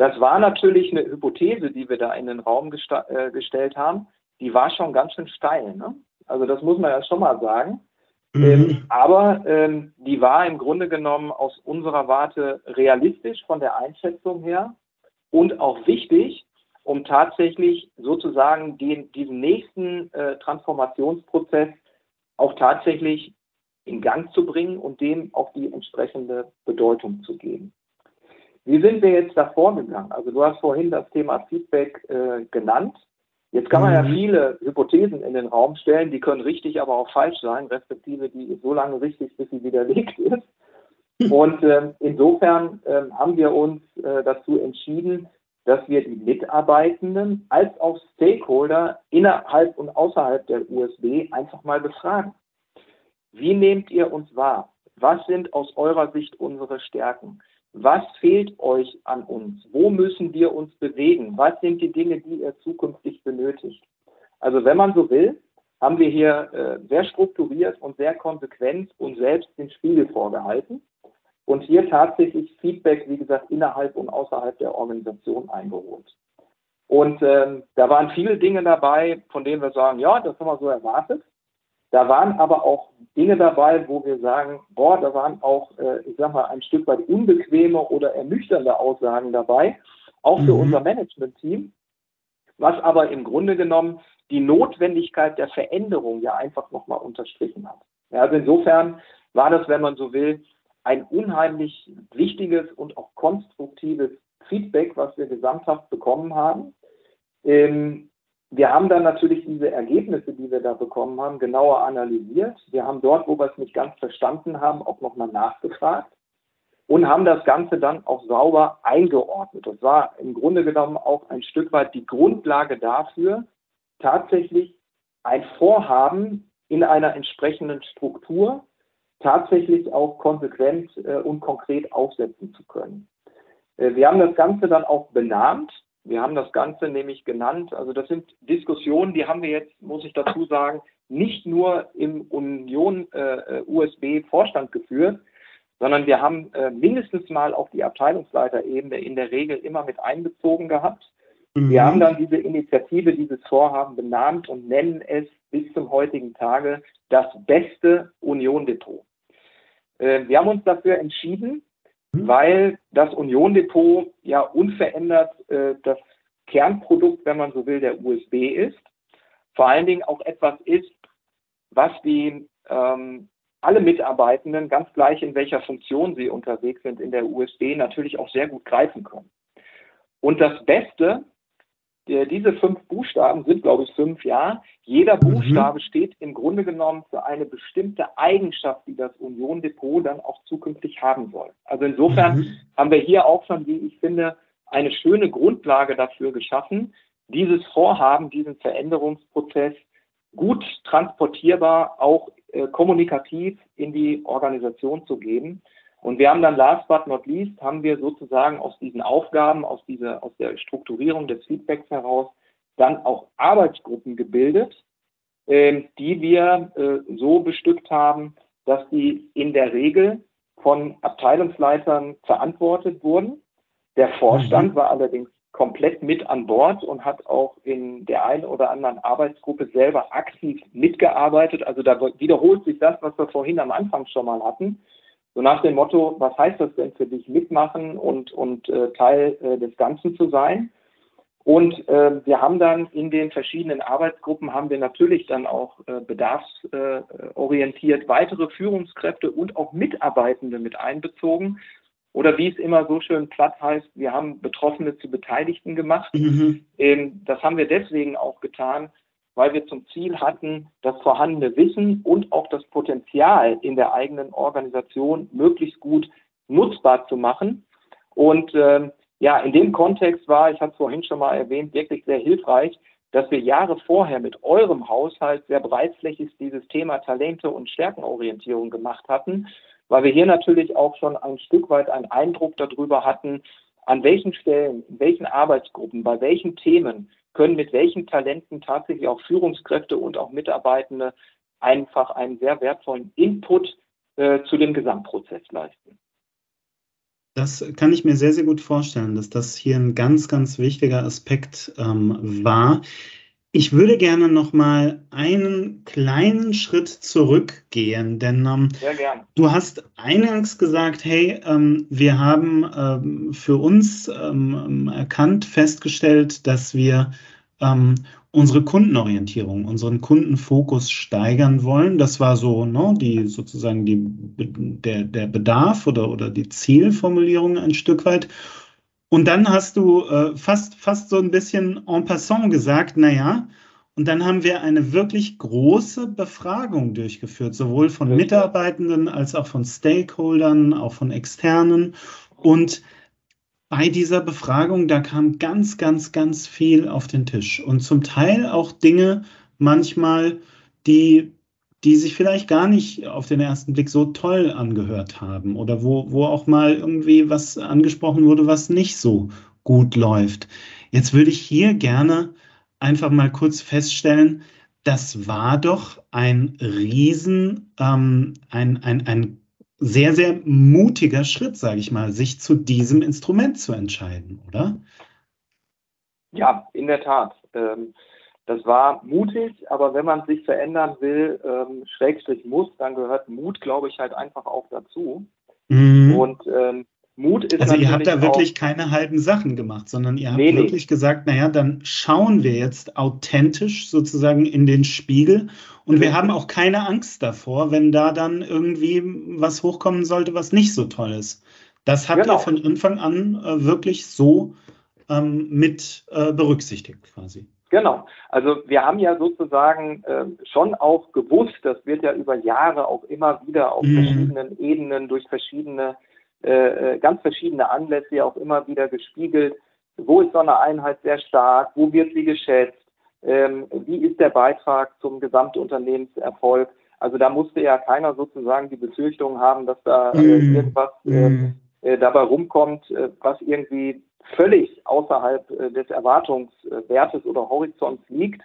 S1: Das war natürlich eine Hypothese, die wir da in den Raum äh, gestellt haben. Die war schon ganz schön steil. Ne? Also das muss man ja schon mal sagen. Mhm. Ähm, aber ähm, die war im Grunde genommen aus unserer Warte realistisch von der Einschätzung her und auch wichtig, um tatsächlich sozusagen den, diesen nächsten äh, Transformationsprozess auch tatsächlich in Gang zu bringen und dem auch die entsprechende Bedeutung zu geben. Wie sind wir jetzt da vorgegangen? Also du hast vorhin das Thema Feedback äh, genannt. Jetzt kann man ja mhm. viele Hypothesen in den Raum stellen, die können richtig, aber auch falsch sein, respektive die ist so lange richtig, bis sie widerlegt ist. Und äh, insofern äh, haben wir uns äh, dazu entschieden, dass wir die Mitarbeitenden als auch Stakeholder innerhalb und außerhalb der USB einfach mal befragen. Wie nehmt ihr uns wahr? Was sind aus eurer Sicht unsere Stärken? Was fehlt euch an uns? Wo müssen wir uns bewegen? Was sind die Dinge, die ihr zukünftig benötigt? Also wenn man so will, haben wir hier äh, sehr strukturiert und sehr konsequent uns selbst den Spiegel vorgehalten und hier tatsächlich Feedback, wie gesagt, innerhalb und außerhalb der Organisation eingeholt. Und ähm, da waren viele Dinge dabei, von denen wir sagen, ja, das haben wir so erwartet. Da waren aber auch Dinge dabei, wo wir sagen, boah, da waren auch, äh, ich sag mal, ein Stück weit unbequeme oder ernüchternde Aussagen dabei, auch für mhm. unser Management-Team, was aber im Grunde genommen die Notwendigkeit der Veränderung ja einfach nochmal unterstrichen hat. Ja, also insofern war das, wenn man so will, ein unheimlich wichtiges und auch konstruktives Feedback, was wir gesamthaft bekommen haben. Ähm, wir haben dann natürlich diese Ergebnisse, die wir da bekommen haben, genauer analysiert. Wir haben dort, wo wir es nicht ganz verstanden haben, auch nochmal nachgefragt und haben das Ganze dann auch sauber eingeordnet. Das war im Grunde genommen auch ein Stück weit die Grundlage dafür, tatsächlich ein Vorhaben in einer entsprechenden Struktur tatsächlich auch konsequent äh, und konkret aufsetzen zu können. Äh, wir haben das Ganze dann auch benannt wir haben das Ganze nämlich genannt, also das sind Diskussionen, die haben wir jetzt, muss ich dazu sagen, nicht nur im Union äh, USB Vorstand geführt, sondern wir haben äh, mindestens mal auch die Abteilungsleiterebene in der Regel immer mit einbezogen gehabt. Mhm. Wir haben dann diese Initiative, dieses Vorhaben benannt und nennen es bis zum heutigen Tage das beste Union Depot. Äh, wir haben uns dafür entschieden, Mhm. weil das Union Depot ja unverändert äh, das Kernprodukt, wenn man so will, der USB ist. Vor allen Dingen auch etwas ist, was die ähm, alle Mitarbeitenden, ganz gleich in welcher Funktion sie unterwegs sind in der USB, natürlich auch sehr gut greifen können. Und das Beste diese fünf Buchstaben sind, glaube ich, fünf, ja. Jeder mhm. Buchstabe mhm. steht im Grunde genommen für eine bestimmte Eigenschaft, die das Union Depot dann auch zukünftig haben soll. Also insofern mhm. haben wir hier auch schon, wie ich finde, eine schöne Grundlage dafür geschaffen, dieses Vorhaben, diesen Veränderungsprozess gut transportierbar, auch äh, kommunikativ in die Organisation zu geben. Und wir haben dann last but not least, haben wir sozusagen aus diesen Aufgaben, aus, dieser, aus der Strukturierung des Feedbacks heraus, dann auch Arbeitsgruppen gebildet, äh, die wir äh, so bestückt haben, dass die in der Regel von Abteilungsleitern verantwortet wurden. Der Vorstand mhm. war allerdings komplett mit an Bord und hat auch in der einen oder anderen Arbeitsgruppe selber aktiv mitgearbeitet. Also da wiederholt sich das, was wir vorhin am Anfang schon mal hatten. So nach dem Motto, was heißt das denn für dich, mitmachen und, und äh, Teil äh, des Ganzen zu sein? Und äh, wir haben dann in den verschiedenen Arbeitsgruppen haben wir natürlich dann auch äh, bedarfsorientiert weitere Führungskräfte und auch Mitarbeitende mit einbezogen. Oder wie es immer so schön platt heißt, wir haben Betroffene zu Beteiligten gemacht. Mhm. Ähm, das haben wir deswegen auch getan, weil wir zum Ziel hatten, das vorhandene Wissen und auch das Potenzial in der eigenen Organisation möglichst gut nutzbar zu machen. Und äh, ja, in dem Kontext war, ich habe es vorhin schon mal erwähnt, wirklich sehr hilfreich, dass wir Jahre vorher mit eurem Haushalt sehr breitflächig dieses Thema Talente und Stärkenorientierung gemacht hatten, weil wir hier natürlich auch schon ein Stück weit einen Eindruck darüber hatten, an welchen Stellen, in welchen Arbeitsgruppen, bei welchen Themen können mit welchen Talenten tatsächlich auch Führungskräfte und auch Mitarbeitende einfach einen sehr wertvollen Input äh, zu dem Gesamtprozess leisten.
S3: Das kann ich mir sehr, sehr gut vorstellen, dass das hier ein ganz, ganz wichtiger Aspekt ähm, war. Ich würde gerne noch mal einen kleinen Schritt zurückgehen, denn ähm, du hast eingangs gesagt, hey, ähm, wir haben ähm, für uns ähm, erkannt, festgestellt, dass wir ähm, unsere Kundenorientierung, unseren Kundenfokus steigern wollen. Das war so ne, die sozusagen die, der, der Bedarf oder, oder die Zielformulierung ein Stück weit. Und dann hast du äh, fast, fast so ein bisschen en passant gesagt, naja, und dann haben wir eine wirklich große Befragung durchgeführt, sowohl von Mitarbeitenden als auch von Stakeholdern, auch von externen. Und bei dieser Befragung, da kam ganz, ganz, ganz viel auf den Tisch. Und zum Teil auch Dinge manchmal, die die sich vielleicht gar nicht auf den ersten Blick so toll angehört haben oder wo, wo auch mal irgendwie was angesprochen wurde, was nicht so gut läuft. Jetzt würde ich hier gerne einfach mal kurz feststellen, das war doch ein Riesen, ähm, ein, ein, ein sehr, sehr mutiger Schritt, sage ich mal, sich zu diesem Instrument zu entscheiden, oder?
S1: Ja, in der Tat. Ähm, das war mutig, aber wenn man sich verändern will, ähm, Schrägstrich muss, dann gehört Mut, glaube ich, halt einfach auch dazu. Mhm. Und ähm, Mut ist
S3: Also ihr habt da wirklich keine halben Sachen gemacht, sondern ihr habt nee, wirklich nee. gesagt, naja, dann schauen wir jetzt authentisch sozusagen in den Spiegel und mhm. wir haben auch keine Angst davor, wenn da dann irgendwie was hochkommen sollte, was nicht so toll ist. Das habt genau. ihr von Anfang an äh, wirklich so ähm, mit äh, berücksichtigt quasi.
S1: Genau. Also wir haben ja sozusagen äh, schon auch gewusst, das wird ja über Jahre auch immer wieder auf mhm. verschiedenen Ebenen durch verschiedene, äh, äh, ganz verschiedene Anlässe ja auch immer wieder gespiegelt. Wo ist so eine Einheit sehr stark? Wo wird sie geschätzt? Ähm, wie ist der Beitrag zum Gesamtunternehmenserfolg? Also da musste ja keiner sozusagen die Befürchtung haben, dass da äh, mhm. irgendwas mhm. äh, dabei rumkommt, äh, was irgendwie völlig außerhalb äh, des Erwartungswertes oder Horizonts liegt.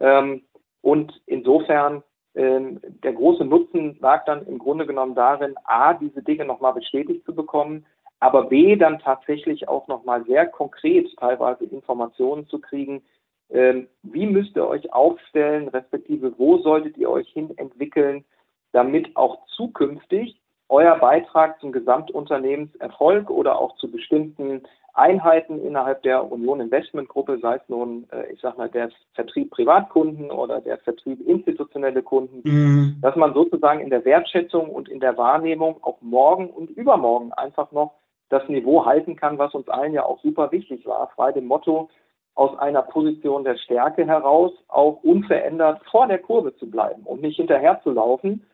S1: Ähm, und insofern ähm, der große Nutzen lag dann im Grunde genommen darin, a, diese Dinge nochmal bestätigt zu bekommen, aber b, dann tatsächlich auch nochmal sehr konkret teilweise Informationen zu kriegen, ähm, wie müsst ihr euch aufstellen, respektive wo solltet ihr euch hin entwickeln, damit auch zukünftig euer Beitrag zum Gesamtunternehmenserfolg oder auch zu bestimmten Einheiten innerhalb der Union Investment Gruppe, sei es nun, äh, ich sag mal, der Vertrieb Privatkunden oder der Vertrieb institutionelle Kunden, mhm. dass man sozusagen in der Wertschätzung und in der Wahrnehmung auch morgen und übermorgen einfach noch das Niveau halten kann, was uns allen ja auch super wichtig war, frei dem Motto, aus einer Position der Stärke heraus auch unverändert vor der Kurve zu bleiben und nicht hinterher zu laufen.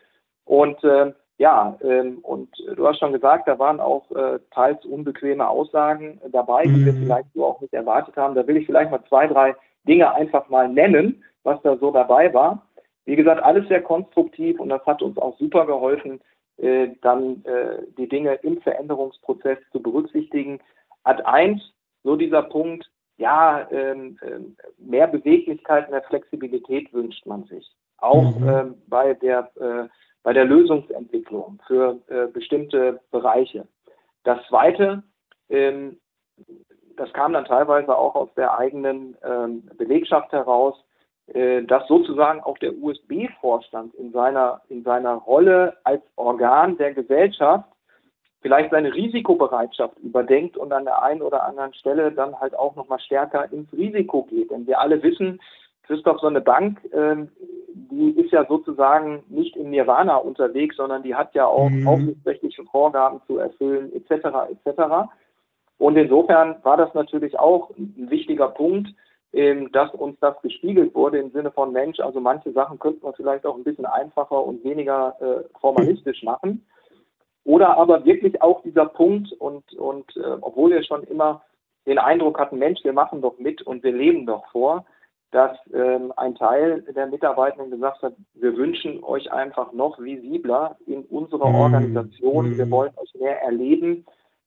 S1: Und äh, ja, ähm, und du hast schon gesagt, da waren auch äh, teils unbequeme Aussagen dabei, die wir mhm. vielleicht so auch nicht erwartet haben. Da will ich vielleicht mal zwei, drei Dinge einfach mal nennen, was da so dabei war. Wie gesagt, alles sehr konstruktiv und das hat uns auch super geholfen, äh, dann äh, die Dinge im Veränderungsprozess zu berücksichtigen. Ad eins, so dieser Punkt, ja, ähm, ähm, mehr Beweglichkeit, mehr Flexibilität wünscht man sich. Auch mhm. ähm, bei der äh, bei der Lösungsentwicklung für äh, bestimmte Bereiche. Das Zweite, ähm, das kam dann teilweise auch aus der eigenen ähm, Belegschaft heraus, äh, dass sozusagen auch der USB-Vorstand in seiner, in seiner Rolle als Organ der Gesellschaft vielleicht seine Risikobereitschaft überdenkt und an der einen oder anderen Stelle dann halt auch nochmal stärker ins Risiko geht. Denn wir alle wissen, Christoph, so eine Bank, ähm, die ist ja sozusagen nicht im Nirvana unterwegs, sondern die hat ja auch mhm. aufsichtsrechtliche Vorgaben zu erfüllen, etc., etc. Und insofern war das natürlich auch ein wichtiger Punkt, ähm, dass uns das gespiegelt wurde im Sinne von Mensch, also manche Sachen könnte man vielleicht auch ein bisschen einfacher und weniger äh, formalistisch machen. Oder aber wirklich auch dieser Punkt und, und äh, obwohl wir schon immer den Eindruck hatten, Mensch, wir machen doch mit und wir leben doch vor, dass ähm, ein Teil der Mitarbeitenden gesagt hat, wir wünschen euch einfach noch visibler in unserer mm. Organisation, wir wollen euch mehr erleben.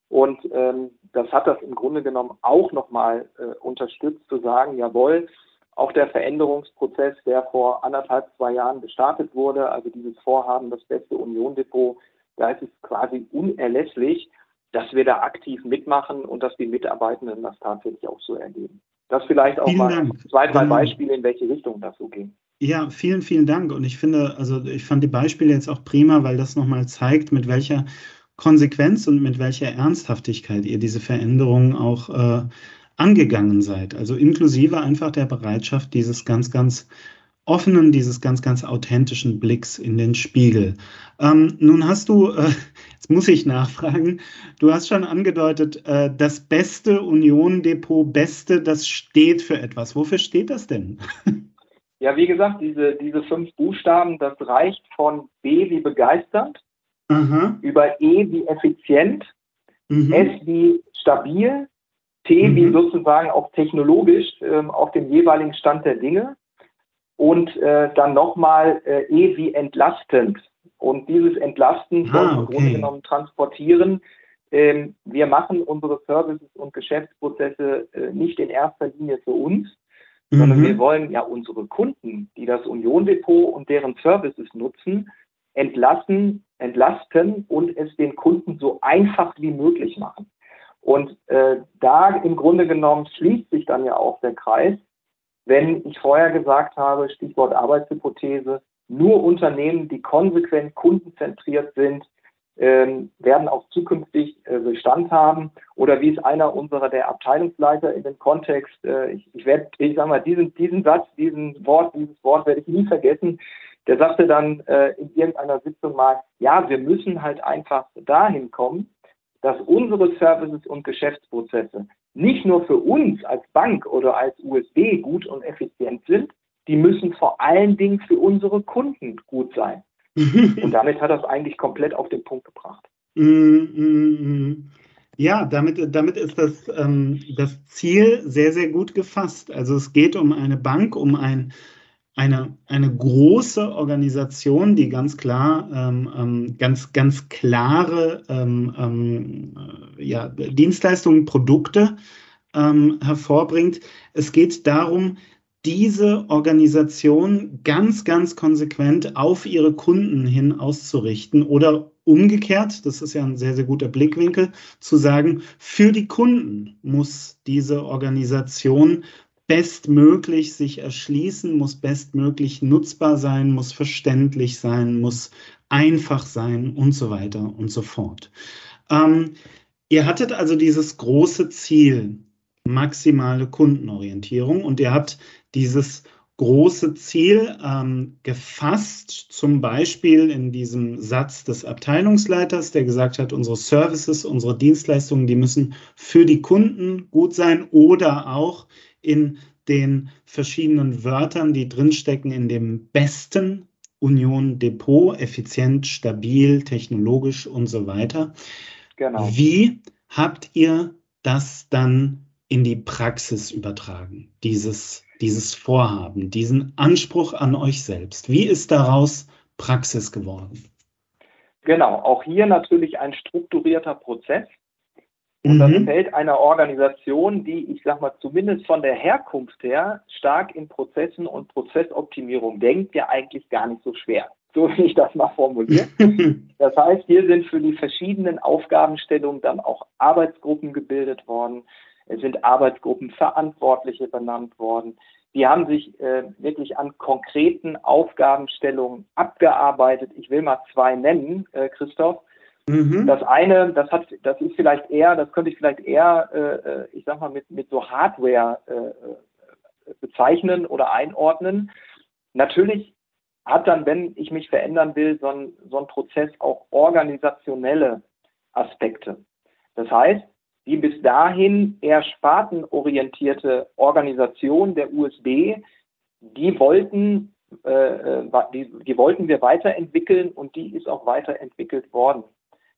S1: Und ähm, das hat das im Grunde genommen auch nochmal äh, unterstützt, zu sagen, jawohl, auch der Veränderungsprozess, der vor anderthalb, zwei Jahren gestartet wurde, also dieses Vorhaben, das beste Union-Depot, da ist es quasi unerlässlich, dass wir da aktiv mitmachen und dass die Mitarbeitenden das tatsächlich auch so erleben. Das vielleicht auch vielen mal Dank. zwei, drei genau. Beispiele, in welche Richtung das so ging.
S3: Ja, vielen, vielen Dank. Und ich finde, also ich fand die Beispiele jetzt auch prima, weil das nochmal zeigt, mit welcher Konsequenz und mit welcher Ernsthaftigkeit ihr diese Veränderungen auch äh, angegangen seid. Also inklusive einfach der Bereitschaft, dieses ganz, ganz offenen, dieses ganz, ganz authentischen Blicks in den Spiegel. Ähm, nun hast du, äh, jetzt muss ich nachfragen, du hast schon angedeutet, äh, das beste Union-Depot, beste, das steht für etwas. Wofür steht das denn?
S1: Ja, wie gesagt, diese, diese fünf Buchstaben, das reicht von B wie begeistert, Aha. über E wie effizient, mhm. S wie stabil, T mhm. wie sozusagen auch technologisch ähm, auf dem jeweiligen Stand der Dinge, und äh, dann nochmal äh, E wie entlastend. Und dieses Entlasten ah, okay. im Grunde genommen transportieren. Ähm, wir machen unsere Services und Geschäftsprozesse äh, nicht in erster Linie für uns, mhm. sondern wir wollen ja unsere Kunden, die das Union Depot und deren Services nutzen, entlassen, entlasten und es den Kunden so einfach wie möglich machen. Und äh, da im Grunde genommen schließt sich dann ja auch der Kreis, wenn ich vorher gesagt habe, Stichwort Arbeitshypothese, nur Unternehmen, die konsequent kundenzentriert sind, ähm, werden auch zukünftig äh, Bestand haben. Oder wie es einer unserer der Abteilungsleiter in dem Kontext, äh, ich, ich werde, ich sag mal, diesen, diesen Satz, diesen Wort, dieses Wort werde ich nie vergessen. Der sagte dann äh, in irgendeiner Sitzung mal, ja, wir müssen halt einfach dahin kommen, dass unsere Services und Geschäftsprozesse nicht nur für uns als Bank oder als USB gut und effizient sind, die müssen vor allen Dingen für unsere Kunden gut sein. und damit hat er es eigentlich komplett auf den Punkt gebracht.
S3: Ja, damit, damit ist das, ähm, das Ziel sehr, sehr gut gefasst. Also es geht um eine Bank, um ein eine, eine große Organisation, die ganz klar, ähm, ähm, ganz, ganz klare ähm, ähm äh, ja, Dienstleistungen, Produkte ähm, hervorbringt. Es geht darum, diese Organisation ganz, ganz konsequent auf ihre Kunden hin auszurichten oder umgekehrt, das ist ja ein sehr, sehr guter Blickwinkel, zu sagen, für die Kunden muss diese Organisation bestmöglich sich erschließen, muss bestmöglich nutzbar sein, muss verständlich sein, muss einfach sein und so weiter und so fort. Ähm, ihr hattet also dieses große Ziel, maximale Kundenorientierung und ihr habt dieses große Ziel ähm, gefasst, zum Beispiel in diesem Satz des Abteilungsleiters, der gesagt hat, unsere Services, unsere Dienstleistungen, die müssen für die Kunden gut sein oder auch in den verschiedenen Wörtern, die drinstecken in dem besten Union Depot, effizient, stabil, technologisch und so weiter. Genau. Wie habt ihr das dann in die Praxis übertragen, dieses, dieses Vorhaben, diesen Anspruch an euch selbst? Wie ist daraus Praxis geworden?
S1: Genau, auch hier natürlich ein strukturierter Prozess. Und das mhm. fällt einer Organisation, die, ich sag mal, zumindest von der Herkunft her stark in Prozessen und Prozessoptimierung denkt, ja eigentlich gar nicht so schwer. So wie ich das mal formuliere. das heißt, hier sind für die verschiedenen Aufgabenstellungen dann auch Arbeitsgruppen gebildet worden. Es sind Arbeitsgruppenverantwortliche benannt worden. Die haben sich äh, wirklich an konkreten Aufgabenstellungen abgearbeitet. Ich will mal zwei nennen, äh, Christoph. Mhm. Das eine, das hat, das ist vielleicht eher, das könnte ich vielleicht eher, äh, äh, ich sag mal, mit, mit so Hardware äh, äh, bezeichnen oder einordnen. Natürlich hat dann, wenn ich mich verändern will, so ein, so ein Prozess auch organisationelle Aspekte. Das heißt, die bis dahin eher spartenorientierte Organisation der USB, die wollten, äh, äh, die, die wollten wir weiterentwickeln und die ist auch weiterentwickelt worden.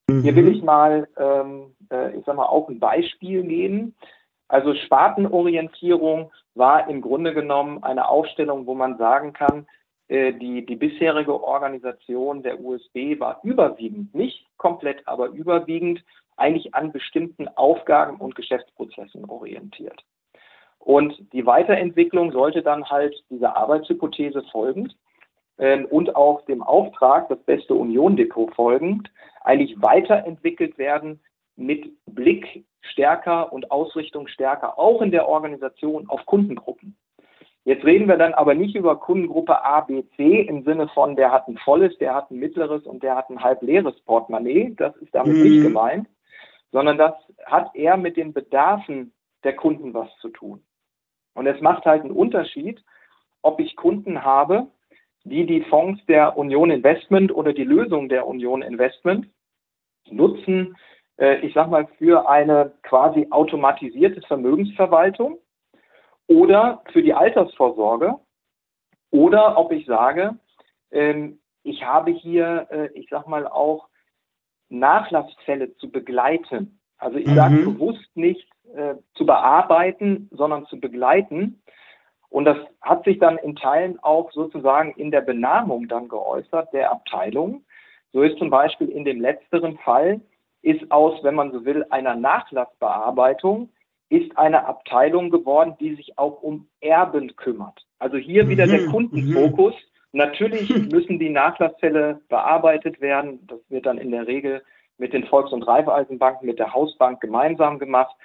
S1: Mhm. Hier will mhm. ich mal, ähm, äh, ich sag mal, auch ein Beispiel geben. Also Spartenorientierung war im Grunde genommen eine Aufstellung, wo man sagen kann, äh, die, die bisherige Organisation der USB war überwiegend, nicht komplett, aber überwiegend eigentlich an bestimmten Aufgaben und Geschäftsprozessen orientiert. Und die Weiterentwicklung sollte dann halt dieser Arbeitshypothese folgend und auch dem Auftrag, das beste Union-Depot folgend, eigentlich weiterentwickelt werden mit Blick stärker und Ausrichtung stärker, auch in der Organisation auf Kundengruppen. Jetzt reden wir dann aber nicht über Kundengruppe A, B, C im Sinne von, der hat ein volles, der hat ein mittleres und der hat ein halb leeres Portemonnaie. Das ist damit mhm. nicht gemeint, sondern das hat eher mit den Bedarfen der Kunden was zu tun. Und es macht halt einen Unterschied, ob ich Kunden habe, die die Fonds der Union Investment oder die Lösung der Union Investment nutzen, äh, ich sage mal, für eine quasi automatisierte Vermögensverwaltung oder für die Altersvorsorge oder ob ich sage, ähm, ich habe hier, äh, ich sage mal, auch Nachlassfälle zu begleiten. Also ich mhm. sage bewusst nicht äh, zu bearbeiten, sondern zu begleiten. Und das hat sich dann in Teilen auch sozusagen in der Benamung dann geäußert der Abteilung. So ist zum Beispiel in dem letzteren Fall, ist aus, wenn man so will, einer Nachlassbearbeitung, ist eine Abteilung geworden, die sich auch um Erben kümmert. Also hier wieder der mhm, Kundenfokus. Mhm. Natürlich müssen die Nachlassfälle bearbeitet werden. Das wird dann in der Regel mit den Volks- und Raiffeisenbanken, mit der Hausbank gemeinsam gemacht.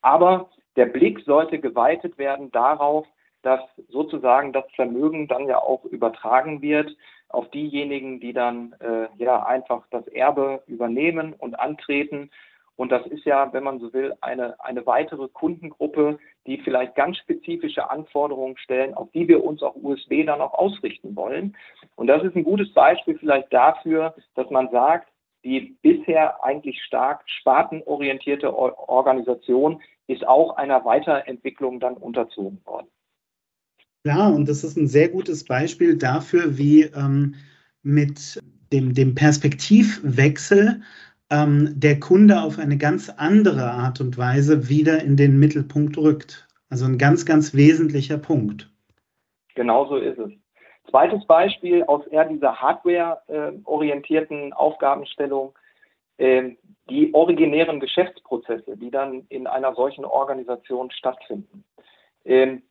S1: Aber der Blick sollte geweitet werden darauf, dass sozusagen das Vermögen dann ja auch übertragen wird auf diejenigen, die dann äh, ja einfach das Erbe übernehmen und antreten. Und das ist ja, wenn man so will, eine, eine weitere Kundengruppe, die vielleicht ganz spezifische Anforderungen stellen, auf die wir uns auch USB dann auch ausrichten wollen. Und das ist ein gutes Beispiel vielleicht dafür, dass man sagt, die bisher eigentlich stark spartenorientierte Organisation ist auch einer Weiterentwicklung dann unterzogen worden.
S3: Ja, und das ist ein sehr gutes Beispiel dafür, wie ähm, mit dem, dem Perspektivwechsel ähm, der Kunde auf eine ganz andere Art und Weise wieder in den Mittelpunkt rückt. Also ein ganz, ganz wesentlicher Punkt.
S1: Genau so ist es. Zweites Beispiel aus eher dieser hardware-orientierten Aufgabenstellung, äh, die originären Geschäftsprozesse, die dann in einer solchen Organisation stattfinden. Ähm,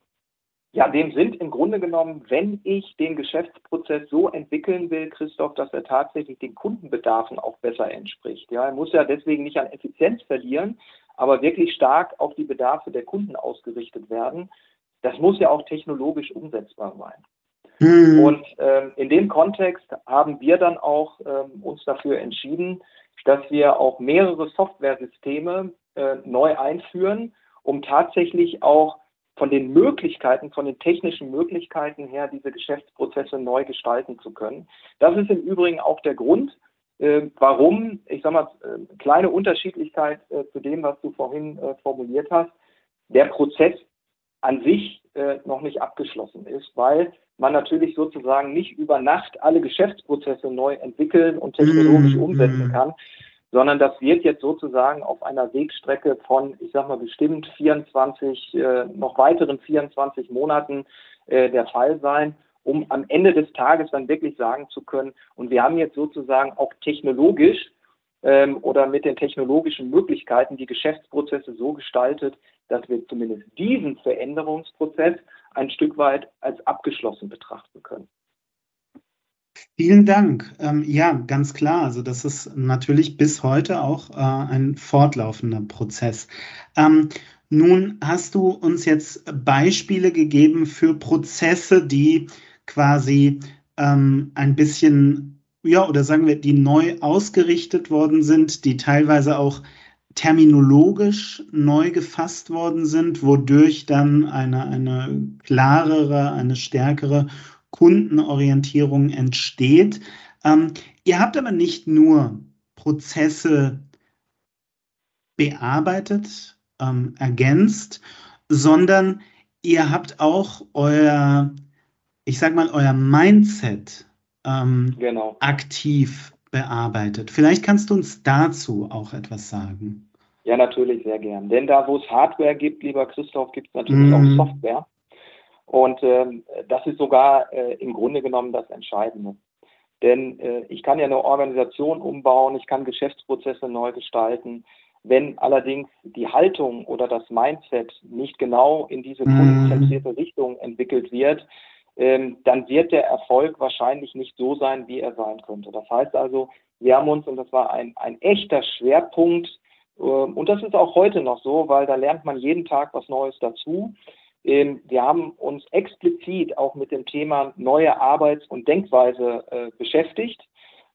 S1: ja, dem sind im Grunde genommen, wenn ich den Geschäftsprozess so entwickeln will, Christoph, dass er tatsächlich den Kundenbedarfen auch besser entspricht. Ja, er muss ja deswegen nicht an Effizienz verlieren, aber wirklich stark auf die Bedarfe der Kunden ausgerichtet werden. Das muss ja auch technologisch umsetzbar sein. Mhm. Und ähm, in dem Kontext haben wir dann auch ähm, uns dafür entschieden, dass wir auch mehrere Softwaresysteme äh, neu einführen, um tatsächlich auch von den Möglichkeiten, von den technischen Möglichkeiten her, diese Geschäftsprozesse neu gestalten zu können. Das ist im Übrigen auch der Grund, äh, warum, ich sage mal, äh, kleine Unterschiedlichkeit äh, zu dem, was du vorhin formuliert hast, der Prozess an sich noch nicht abgeschlossen ist, weil man natürlich sozusagen nicht über Nacht alle Geschäftsprozesse neu entwickeln und technologisch mm, umsetzen kann, sondern das wird jetzt sozusagen auf einer Wegstrecke von, ich sag mal, bestimmt 24, äh, noch weiteren 24 Monaten äh, der Fall sein, um am Ende des Tages dann wirklich sagen zu können, und wir haben jetzt sozusagen auch technologisch ähm, oder mit den technologischen Möglichkeiten die Geschäftsprozesse so gestaltet, dass wir zumindest diesen Veränderungsprozess ein Stück weit als abgeschlossen betrachten können.
S3: Vielen Dank. Ähm, ja, ganz klar. Also das ist natürlich bis heute auch äh, ein fortlaufender Prozess. Ähm, nun hast du uns jetzt Beispiele gegeben für Prozesse, die quasi ähm, ein bisschen, ja, oder sagen wir, die neu ausgerichtet worden sind, die teilweise auch terminologisch neu gefasst worden sind, wodurch dann eine, eine klarere, eine stärkere Kundenorientierung entsteht. Ähm, ihr habt aber nicht nur Prozesse bearbeitet, ähm, ergänzt, sondern ihr habt auch euer, ich sag mal, euer Mindset ähm, genau. aktiv bearbeitet. Vielleicht kannst du uns dazu auch etwas sagen.
S1: Ja, natürlich, sehr gern. Denn da, wo es Hardware gibt, lieber Christoph, gibt es natürlich mm. auch Software. Und ähm, das ist sogar äh, im Grunde genommen das Entscheidende. Denn äh, ich kann ja eine Organisation umbauen, ich kann Geschäftsprozesse neu gestalten. Wenn allerdings die Haltung oder das Mindset nicht genau in diese mhm. kundenzentrierte Richtung entwickelt wird, ähm, dann wird der Erfolg wahrscheinlich nicht so sein, wie er sein könnte. Das heißt also, wir haben uns, und das war ein, ein echter Schwerpunkt, ähm, und das ist auch heute noch so, weil da lernt man jeden Tag was Neues dazu. Ähm, wir haben uns explizit auch mit dem Thema neue Arbeits- und Denkweise äh, beschäftigt.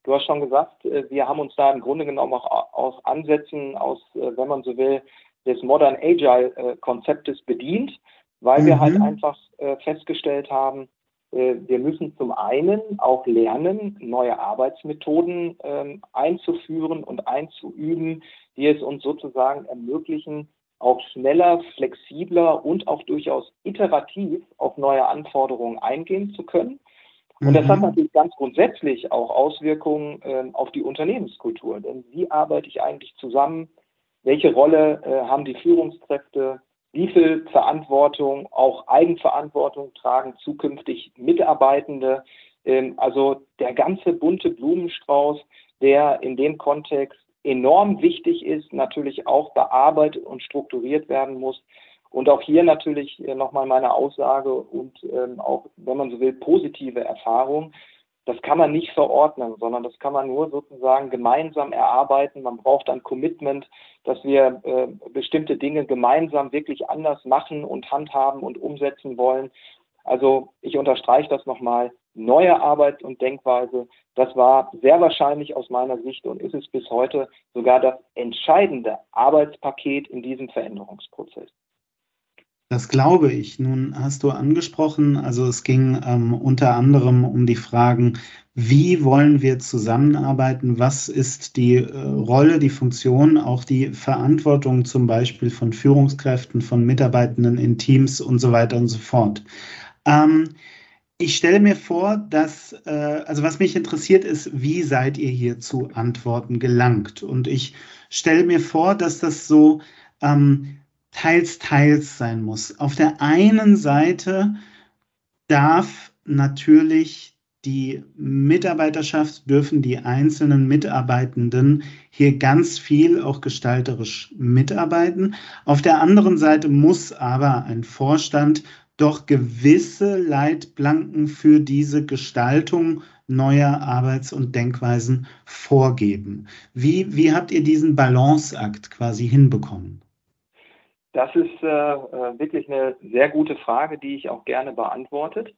S1: Du hast schon gesagt, äh, wir haben uns da im Grunde genommen auch aus Ansätzen, aus, äh, wenn man so will, des Modern Agile Konzeptes bedient, weil mhm. wir halt mhm. einfach festgestellt haben, wir müssen zum einen auch lernen, neue Arbeitsmethoden ähm, einzuführen und einzuüben, die es uns sozusagen ermöglichen, auch schneller, flexibler und auch durchaus iterativ auf neue Anforderungen eingehen zu können. Und das hat mhm. natürlich ganz grundsätzlich auch Auswirkungen äh, auf die Unternehmenskultur. Denn wie arbeite ich eigentlich zusammen? Welche Rolle äh, haben die Führungskräfte? wie viel Verantwortung, auch Eigenverantwortung tragen zukünftig Mitarbeitende. Ähm, also der ganze bunte Blumenstrauß, der in dem Kontext enorm wichtig ist, natürlich auch bearbeitet und strukturiert werden muss. Und auch hier natürlich äh, nochmal meine Aussage und ähm, auch, wenn man so will, positive Erfahrung. Das kann man nicht verordnen, sondern das kann man nur sozusagen gemeinsam erarbeiten. Man braucht ein Commitment, dass wir äh, bestimmte Dinge gemeinsam wirklich anders machen und handhaben und umsetzen wollen. Also ich unterstreiche das nochmal. Neue Arbeits- und Denkweise, das war sehr wahrscheinlich aus meiner Sicht und ist es bis heute sogar das entscheidende Arbeitspaket in diesem Veränderungsprozess.
S3: Das glaube ich. Nun hast du angesprochen, also es ging ähm, unter anderem um die Fragen, wie wollen wir zusammenarbeiten, was ist die äh, Rolle, die Funktion, auch die Verantwortung zum Beispiel von Führungskräften, von Mitarbeitenden in Teams und so weiter und so fort. Ähm, ich stelle mir vor, dass, äh, also was mich interessiert ist, wie seid ihr hier zu Antworten gelangt? Und ich stelle mir vor, dass das so ähm, teils, teils sein muss. Auf der einen Seite darf natürlich die Mitarbeiterschaft, dürfen die einzelnen Mitarbeitenden hier ganz viel auch gestalterisch mitarbeiten. Auf der anderen Seite muss aber ein Vorstand doch gewisse Leitplanken für diese Gestaltung neuer Arbeits- und Denkweisen vorgeben. Wie, wie habt ihr diesen Balanceakt quasi hinbekommen?
S1: Das ist äh, äh, wirklich eine sehr gute Frage, die ich auch gerne beantwortet,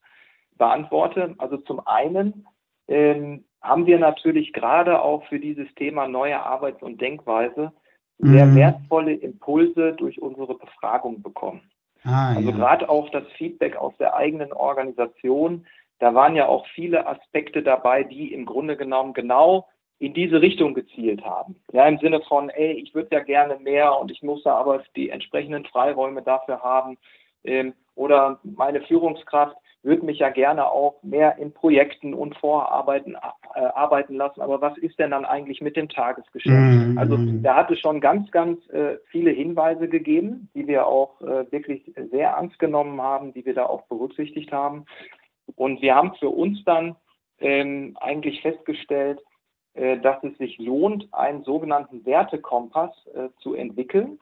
S1: beantworte. Also zum einen ähm, haben wir natürlich gerade auch für dieses Thema neue Arbeits- und Denkweise sehr mhm. wertvolle Impulse durch unsere Befragung bekommen. Ah, also ja. gerade auch das Feedback aus der eigenen Organisation, da waren ja auch viele Aspekte dabei, die im Grunde genommen genau in diese Richtung gezielt haben. Ja, im Sinne von, ey, ich würde ja gerne mehr und ich muss da aber die entsprechenden Freiräume dafür haben. Ähm, oder meine Führungskraft würde mich ja gerne auch mehr in Projekten und Vorarbeiten äh, arbeiten lassen. Aber was ist denn dann eigentlich mit dem Tagesgeschäft? Mm. Also da hatte schon ganz, ganz äh, viele Hinweise gegeben, die wir auch äh, wirklich sehr ernst genommen haben, die wir da auch berücksichtigt haben. Und wir haben für uns dann ähm, eigentlich festgestellt, äh, dass es sich lohnt, einen sogenannten Wertekompass äh, zu entwickeln,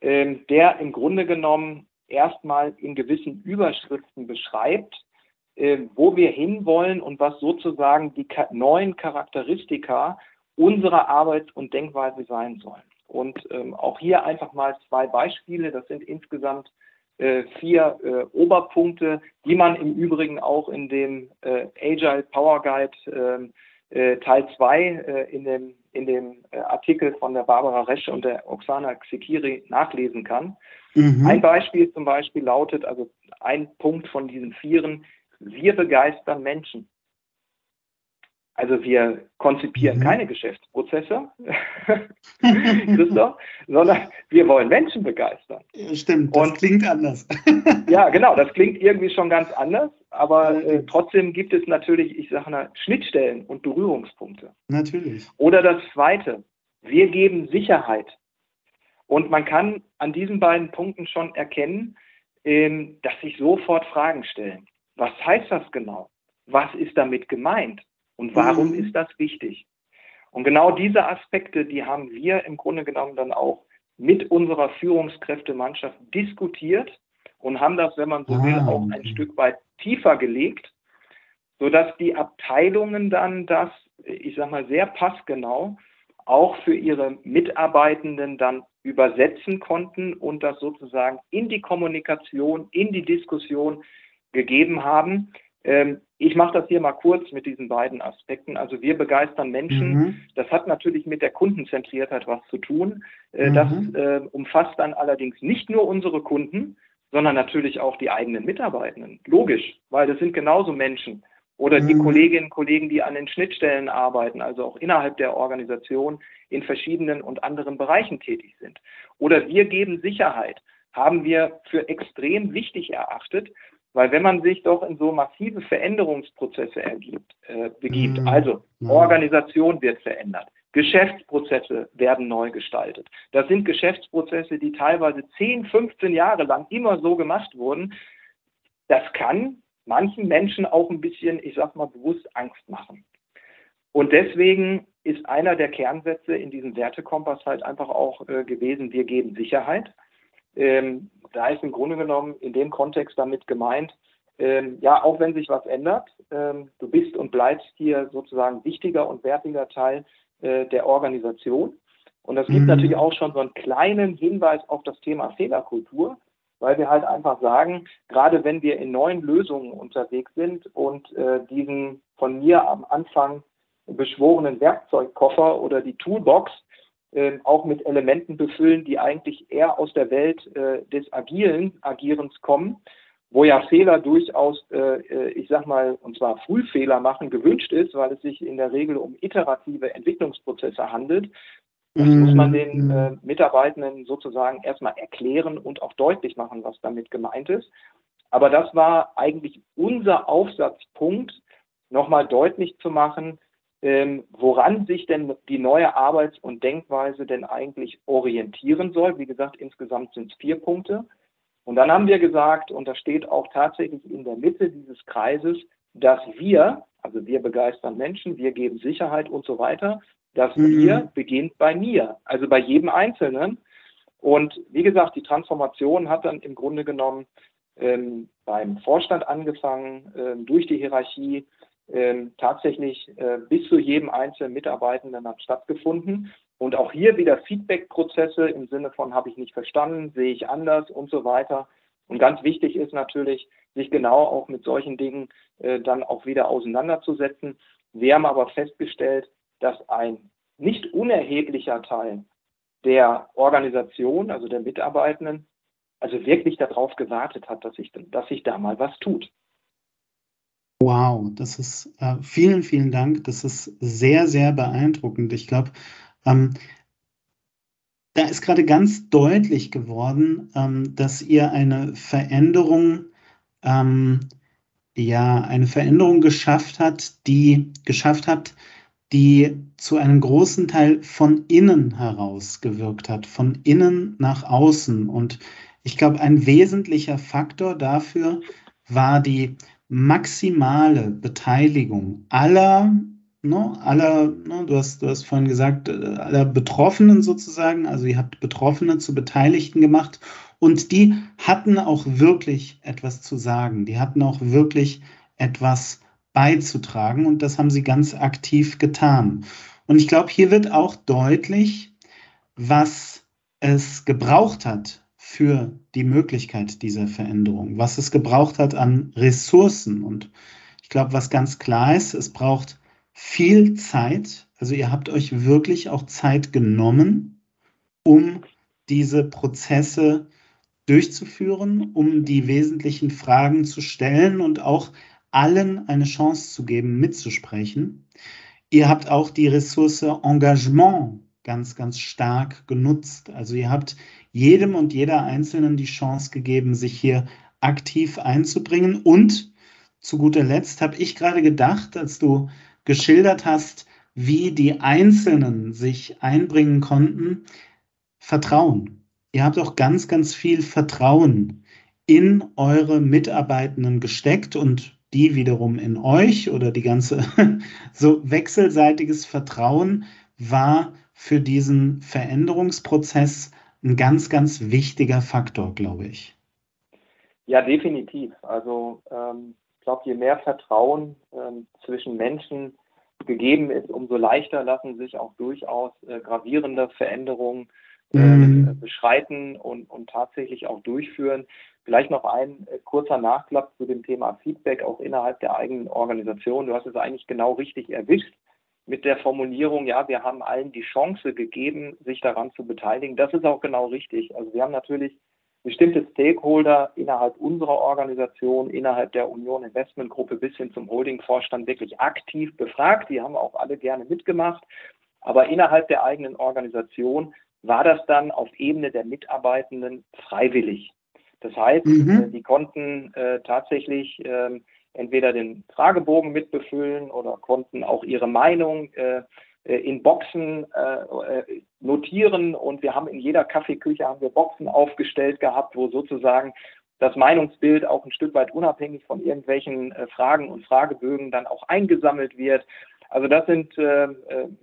S1: äh, der im Grunde genommen erstmal in gewissen Überschriften beschreibt, äh, wo wir hinwollen und was sozusagen die neuen Charakteristika unserer Arbeits- und Denkweise sein sollen. Und ähm, auch hier einfach mal zwei Beispiele. Das sind insgesamt äh, vier äh, Oberpunkte, die man im Übrigen auch in dem äh, Agile Power Guide ähm, äh, Teil 2 äh, in dem, in dem Artikel von der Barbara Resche und der Oksana Xikiri nachlesen kann. Mhm. Ein Beispiel zum Beispiel lautet, also ein Punkt von diesen Vieren, wir begeistern Menschen. Also wir konzipieren mhm. keine Geschäftsprozesse, Christoph, sondern wir wollen Menschen begeistern.
S3: Ja, stimmt, das Und, klingt anders.
S1: ja, genau, das klingt irgendwie schon ganz anders, aber äh, trotzdem gibt es natürlich, ich sage mal, Schnittstellen und Berührungspunkte.
S3: Natürlich.
S1: Oder das Zweite, wir geben Sicherheit. Und man kann an diesen beiden Punkten schon erkennen, ähm, dass sich sofort Fragen stellen. Was heißt das genau? Was ist damit gemeint? Und warum mhm. ist das wichtig? Und genau diese Aspekte, die haben wir im Grunde genommen dann auch mit unserer Führungskräftemannschaft diskutiert und haben das, wenn man so will, ah, auch ein Stück weit tiefer gelegt, sodass die Abteilungen dann das, ich sage mal, sehr passgenau auch für ihre Mitarbeitenden dann übersetzen konnten und das sozusagen in die Kommunikation, in die Diskussion gegeben haben. Ähm, ich mache das hier mal kurz mit diesen beiden Aspekten. Also wir begeistern Menschen. Mhm. Das hat natürlich mit der Kundenzentriertheit was zu tun. Äh, mhm. Das äh, umfasst dann allerdings nicht nur unsere Kunden, sondern natürlich auch die eigenen Mitarbeitenden. Logisch, weil das sind genauso Menschen. Oder die mhm. Kolleginnen und Kollegen, die an den Schnittstellen arbeiten, also auch innerhalb der Organisation in verschiedenen und anderen Bereichen tätig sind. Oder wir geben Sicherheit, haben wir für extrem wichtig erachtet, weil wenn man sich doch in so massive Veränderungsprozesse ergibt, äh, begibt, mhm. also Organisation wird verändert, Geschäftsprozesse werden neu gestaltet. Das sind Geschäftsprozesse, die teilweise 10, 15 Jahre lang immer so gemacht wurden. Das kann manchen Menschen auch ein bisschen, ich sag mal, bewusst Angst machen. Und deswegen ist einer der Kernsätze in diesem Wertekompass halt einfach auch äh, gewesen, wir geben Sicherheit. Ähm, da ist im Grunde genommen in dem Kontext damit gemeint, ähm, ja, auch wenn sich was ändert, ähm, du bist und bleibst hier sozusagen wichtiger und wertiger Teil äh, der Organisation. Und das gibt mhm. natürlich auch schon so einen kleinen Hinweis auf das Thema Fehlerkultur, weil wir halt einfach sagen, gerade wenn wir in neuen Lösungen unterwegs sind und äh, diesen von mir am Anfang beschworenen Werkzeugkoffer oder die Toolbox äh, auch mit Elementen befüllen, die eigentlich eher aus der Welt äh, des agilen Agierens kommen, wo ja Fehler durchaus, äh, äh, ich sag mal, und zwar Frühfehler machen gewünscht ist, weil es sich in der Regel um iterative Entwicklungsprozesse handelt. Das muss man den mhm. äh, Mitarbeitenden sozusagen erstmal erklären und auch deutlich machen, was damit gemeint ist. Aber das war eigentlich unser Aufsatzpunkt, nochmal deutlich zu machen, ähm, woran sich denn die neue Arbeits- und Denkweise denn eigentlich orientieren soll. Wie gesagt, insgesamt sind es vier Punkte. Und dann haben wir gesagt, und das steht auch tatsächlich in der Mitte dieses Kreises, dass wir, also wir begeistern Menschen, wir geben Sicherheit und so weiter, dass mhm. wir beginnt bei mir, also bei jedem Einzelnen. Und wie gesagt, die Transformation hat dann im Grunde genommen ähm, beim Vorstand angefangen, ähm, durch die Hierarchie ähm, tatsächlich äh, bis zu jedem einzelnen Mitarbeitenden hat stattgefunden. Und auch hier wieder Feedback-Prozesse im Sinne von habe ich nicht verstanden, sehe ich anders und so weiter. Und ganz wichtig ist natürlich, sich genau auch mit solchen Dingen äh, dann auch wieder auseinanderzusetzen. Wir haben aber festgestellt, dass ein nicht unerheblicher Teil der Organisation, also der Mitarbeitenden, also wirklich darauf gewartet hat, dass sich, dass sich da mal was tut.
S3: Wow, das ist äh, vielen, vielen Dank. Das ist sehr, sehr beeindruckend. Ich glaube, ähm, da ist gerade ganz deutlich geworden, ähm, dass ihr eine Veränderung, ähm, ja, eine Veränderung geschafft hat, die geschafft habt, die zu einem großen Teil von innen heraus gewirkt hat, von innen nach außen. Und ich glaube, ein wesentlicher Faktor dafür war die maximale Beteiligung aller, ne, aller ne, du, hast, du hast vorhin gesagt, äh, aller Betroffenen sozusagen, also ihr habt Betroffene zu Beteiligten gemacht und die hatten auch wirklich etwas zu sagen, die hatten auch wirklich etwas beizutragen und das haben sie ganz aktiv getan. Und ich glaube, hier wird auch deutlich, was es gebraucht hat für die Möglichkeit dieser Veränderung, was es gebraucht hat an Ressourcen. Und ich glaube, was ganz klar ist, es braucht viel Zeit. Also ihr habt euch wirklich auch Zeit genommen, um diese Prozesse durchzuführen, um die wesentlichen Fragen zu stellen und auch allen eine Chance zu geben, mitzusprechen. Ihr habt auch die Ressource Engagement ganz, ganz stark genutzt. Also ihr habt jedem und jeder Einzelnen die Chance gegeben, sich hier aktiv einzubringen. Und zu guter Letzt habe ich gerade gedacht, als du geschildert hast, wie die Einzelnen sich einbringen konnten, Vertrauen. Ihr habt auch ganz, ganz viel Vertrauen in eure Mitarbeitenden gesteckt und die wiederum in euch oder die ganze so wechselseitiges Vertrauen war für diesen Veränderungsprozess ein ganz, ganz wichtiger Faktor, glaube ich.
S1: Ja, definitiv. Also ähm, ich glaube, je mehr Vertrauen ähm, zwischen Menschen gegeben ist, umso leichter lassen sich auch durchaus äh, gravierende Veränderungen äh, mhm. beschreiten und, und tatsächlich auch durchführen. Vielleicht noch ein äh, kurzer Nachklapp zu dem Thema Feedback auch innerhalb der eigenen Organisation. Du hast es eigentlich genau richtig erwischt mit der Formulierung, ja, wir haben allen die Chance gegeben, sich daran zu beteiligen. Das ist auch genau richtig. Also wir haben natürlich bestimmte Stakeholder innerhalb unserer Organisation, innerhalb der Union Investment Gruppe bis hin zum Holding-Vorstand wirklich aktiv befragt. Die haben auch alle gerne mitgemacht. Aber innerhalb der eigenen Organisation war das dann auf Ebene der Mitarbeitenden freiwillig. Das heißt, mhm. Äh, die konnten äh, tatsächlich äh, entweder den Fragebogen mitbefüllen oder konnten auch ihre Meinung äh, äh, in Boxen äh, notieren und wir haben in jeder Kaffeeküche haben wir Boxen aufgestellt gehabt, wo sozusagen das Meinungsbild auch ein Stück weit unabhängig von irgendwelchen Fragen und Fragebögen dann auch eingesammelt wird. Also das sind äh,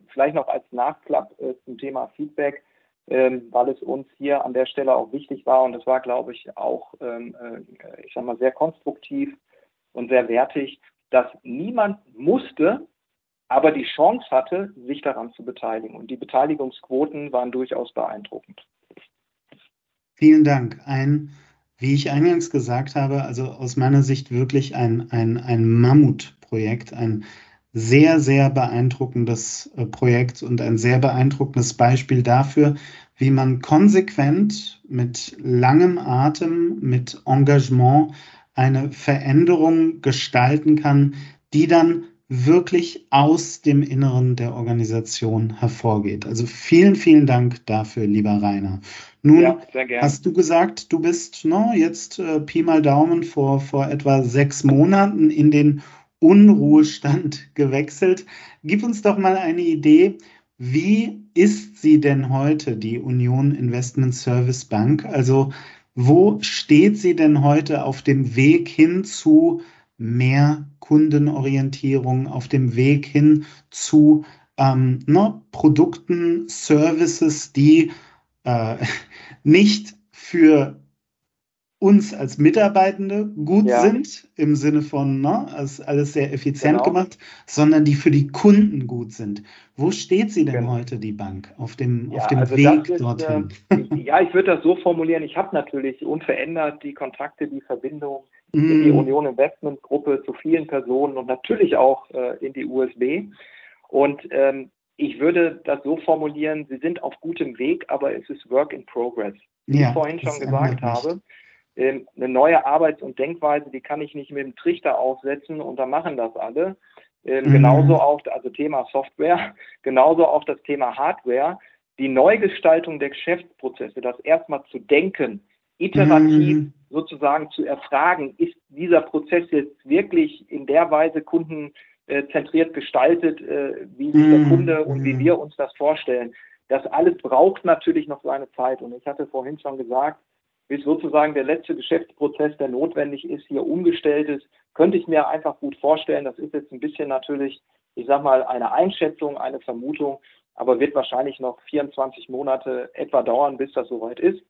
S1: vielleicht noch als Nachklapp äh, zum Thema Feedback, ähm, weil es uns hier an der Stelle auch wichtig war und das war, glaube ich, auch, ähm, äh, ich sag mal, sehr konstruktiv und sehr wertig, dass niemand musste, aber die Chance hatte, sich daran zu beteiligen. Und die Beteiligungsquoten waren durchaus beeindruckend.
S3: Vielen Dank. Ein, wie ich eingangs gesagt habe, also aus meiner Sicht wirklich ein, ein, ein Mammutprojekt, ein sehr, sehr beeindruckendes äh, Projekt und ein sehr beeindruckendes Beispiel dafür, wie man konsequent mit langem Atem, mit Engagement eine Veränderung gestalten kann, die dann wirklich aus dem Inneren der Organisation hervorgeht. Also vielen, vielen Dank dafür, lieber Rainer. Nun ja, hast du gesagt, du bist no, jetzt äh, Pi mal Daumen vor, vor etwa sechs Monaten in den Unruhestand gewechselt. Gib uns doch mal eine Idee, wie ist sie denn heute, die Union Investment Service Bank? Also wo steht sie denn heute auf dem Weg hin zu mehr Kundenorientierung, auf dem Weg hin zu ähm, ne, Produkten, Services, die äh, nicht für uns als Mitarbeitende gut ja. sind, im Sinne von, ne, ist alles sehr effizient genau. gemacht, sondern die für die Kunden gut sind. Wo steht sie denn genau. heute, die Bank, auf dem, ja, auf dem also Weg ist, dorthin?
S1: Äh, ja, ich würde das so formulieren, ich habe natürlich unverändert die Kontakte, die Verbindung mm. in die Union Investment Gruppe zu vielen Personen und natürlich auch äh, in die USB. Und ähm, ich würde das so formulieren, sie sind auf gutem Weg, aber es ist Work in Progress. Wie ja, ich vorhin schon gesagt habe, eine neue Arbeits- und Denkweise, die kann ich nicht mit dem Trichter aufsetzen und dann machen das alle. Ähm, mhm. Genauso auch, also Thema Software, genauso auch das Thema Hardware. Die Neugestaltung der Geschäftsprozesse, das erstmal zu denken, iterativ mhm. sozusagen zu erfragen, ist dieser Prozess jetzt wirklich in der Weise kundenzentriert gestaltet, äh, wie sich der mhm. Kunde und wie mhm. wir uns das vorstellen. Das alles braucht natürlich noch seine Zeit. Und ich hatte vorhin schon gesagt, bis sozusagen der letzte Geschäftsprozess, der notwendig ist, hier umgestellt ist, könnte ich mir einfach gut vorstellen. Das ist jetzt ein bisschen natürlich, ich sag mal, eine Einschätzung, eine Vermutung, aber wird wahrscheinlich noch 24 Monate etwa dauern, bis das soweit ist.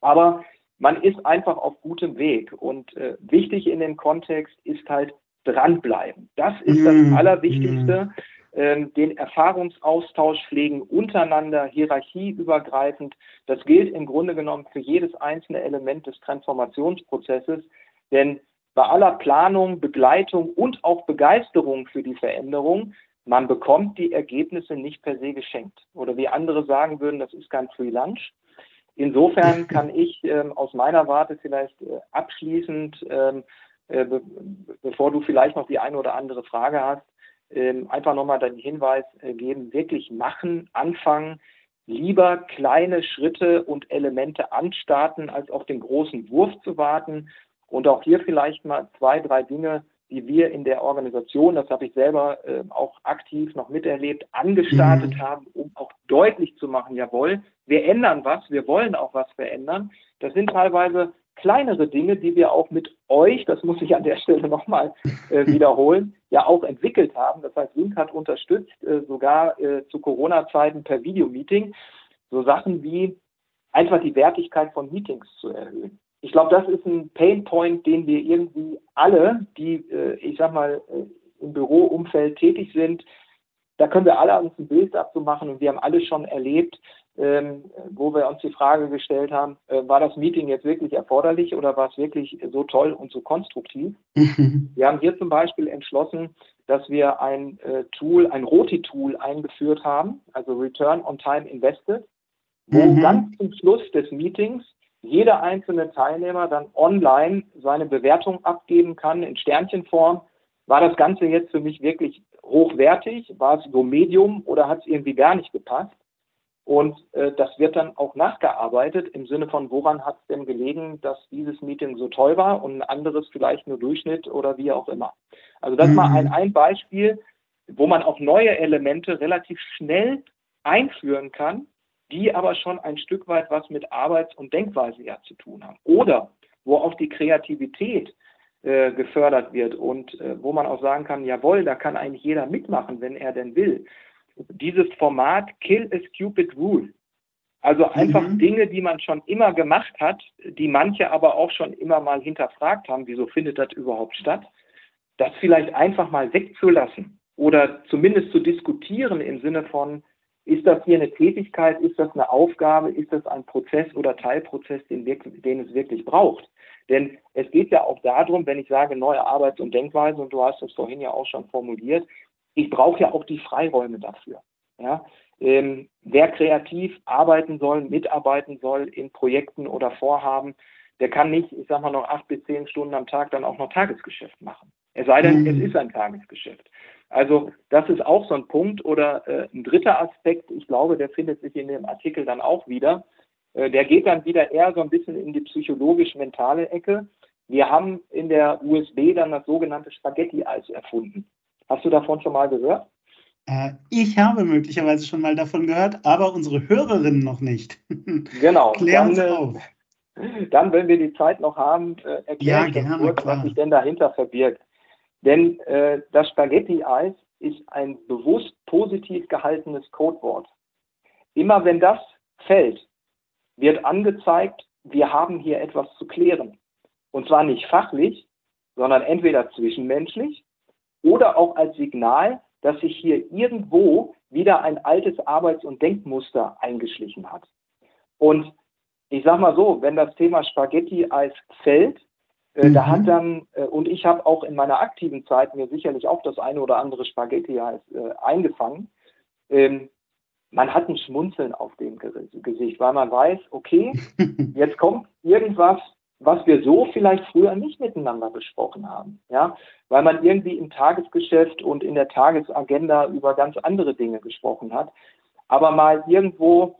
S1: Aber man ist einfach auf gutem Weg und äh, wichtig in dem Kontext ist halt dranbleiben. Das ist das mhm. Allerwichtigste. Ähm, den Erfahrungsaustausch pflegen untereinander, hierarchieübergreifend. Das gilt im Grunde genommen für jedes einzelne Element des Transformationsprozesses, denn bei aller Planung, Begleitung und auch Begeisterung für die Veränderung, man bekommt die Ergebnisse nicht per se geschenkt. Oder wie andere sagen würden, das ist kein Free Lunch. Insofern kann ich ähm, aus meiner Warte vielleicht äh, abschließend, ähm, äh, be bevor du vielleicht noch die eine oder andere Frage hast, ähm, einfach nochmal den Hinweis äh, geben, wirklich machen, anfangen, lieber kleine Schritte und Elemente anstarten, als auf den großen Wurf zu warten. Und auch hier vielleicht mal zwei, drei Dinge, die wir in der Organisation, das habe ich selber äh, auch aktiv noch miterlebt, angestartet mhm. haben, um auch deutlich zu machen, jawohl, wir ändern was, wir wollen auch was verändern. Das sind teilweise kleinere Dinge, die wir auch mit euch, das muss ich an der Stelle nochmal äh, wiederholen, ja auch entwickelt haben. Das heißt, Link hat unterstützt, äh, sogar äh, zu Corona-Zeiten per Videomeeting, so Sachen wie einfach die Wertigkeit von Meetings zu erhöhen. Ich glaube, das ist ein Painpoint, den wir irgendwie alle, die, äh, ich sag mal, äh, im Büroumfeld tätig sind, da können wir alle uns ein Bild dazu machen und wir haben alle schon erlebt, ähm, wo wir uns die Frage gestellt haben, äh, war das Meeting jetzt wirklich erforderlich oder war es wirklich so toll und so konstruktiv? Mhm. Wir haben hier zum Beispiel entschlossen, dass wir ein äh, Tool, ein ROTI-Tool eingeführt haben, also Return on Time Invested, wo mhm. ganz zum Schluss des Meetings jeder einzelne Teilnehmer dann online seine Bewertung abgeben kann in Sternchenform. War das Ganze jetzt für mich wirklich hochwertig? War es so Medium oder hat es irgendwie gar nicht gepasst? Und äh, das wird dann auch nachgearbeitet im Sinne von, woran hat es denn gelegen, dass dieses Meeting so toll war und ein anderes vielleicht nur Durchschnitt oder wie auch immer. Also das mhm. mal ein, ein Beispiel, wo man auch neue Elemente relativ schnell einführen kann, die aber schon ein Stück weit was mit Arbeits- und Denkweise ja zu tun haben. Oder wo auch die Kreativität äh, gefördert wird und äh, wo man auch sagen kann, jawohl, da kann eigentlich jeder mitmachen, wenn er denn will. Dieses Format Kill a Stupid Rule. Also einfach mhm. Dinge, die man schon immer gemacht hat, die manche aber auch schon immer mal hinterfragt haben, wieso findet das überhaupt statt, das vielleicht einfach mal wegzulassen oder zumindest zu diskutieren im Sinne von, ist das hier eine Tätigkeit, ist das eine Aufgabe, ist das ein Prozess oder Teilprozess, den, den es wirklich braucht? Denn es geht ja auch darum, wenn ich sage neue Arbeits- und Denkweise, und du hast es vorhin ja auch schon formuliert, ich brauche ja auch die Freiräume dafür. Ja? Ähm, wer kreativ arbeiten soll, mitarbeiten soll in Projekten oder Vorhaben, der kann nicht, ich sag mal, noch acht bis zehn Stunden am Tag dann auch noch Tagesgeschäft machen. Es sei denn, mhm. es ist ein Tagesgeschäft. Also das ist auch so ein Punkt. Oder äh, ein dritter Aspekt, ich glaube, der findet sich in dem Artikel dann auch wieder. Äh, der geht dann wieder eher so ein bisschen in die psychologisch-mentale Ecke. Wir haben in der USB dann das sogenannte Spaghetti-Eis erfunden. Hast du davon schon mal gehört?
S3: Äh, ich habe möglicherweise schon mal davon gehört, aber unsere Hörerinnen noch nicht.
S1: Genau.
S3: Klär dann, uns äh, auf.
S1: Dann, wenn wir die Zeit noch haben, erkläre ja, ich kurz, klar. was sich denn dahinter verbirgt. Denn äh, das Spaghetti-Eis ist ein bewusst positiv gehaltenes Codewort. Immer wenn das fällt, wird angezeigt, wir haben hier etwas zu klären. Und zwar nicht fachlich, sondern entweder zwischenmenschlich oder auch als Signal, dass sich hier irgendwo wieder ein altes Arbeits- und Denkmuster eingeschlichen hat. Und ich sage mal so, wenn das Thema Spaghetti-Eis fällt, äh, mhm. da hat dann, äh, und ich habe auch in meiner aktiven Zeit mir sicherlich auch das eine oder andere Spaghetti-Eis äh, eingefangen, ähm, man hat ein Schmunzeln auf dem Gesicht, weil man weiß, okay, jetzt kommt irgendwas, was wir so vielleicht früher nicht miteinander besprochen haben. Ja, weil man irgendwie im Tagesgeschäft und in der Tagesagenda über ganz andere Dinge gesprochen hat. Aber mal irgendwo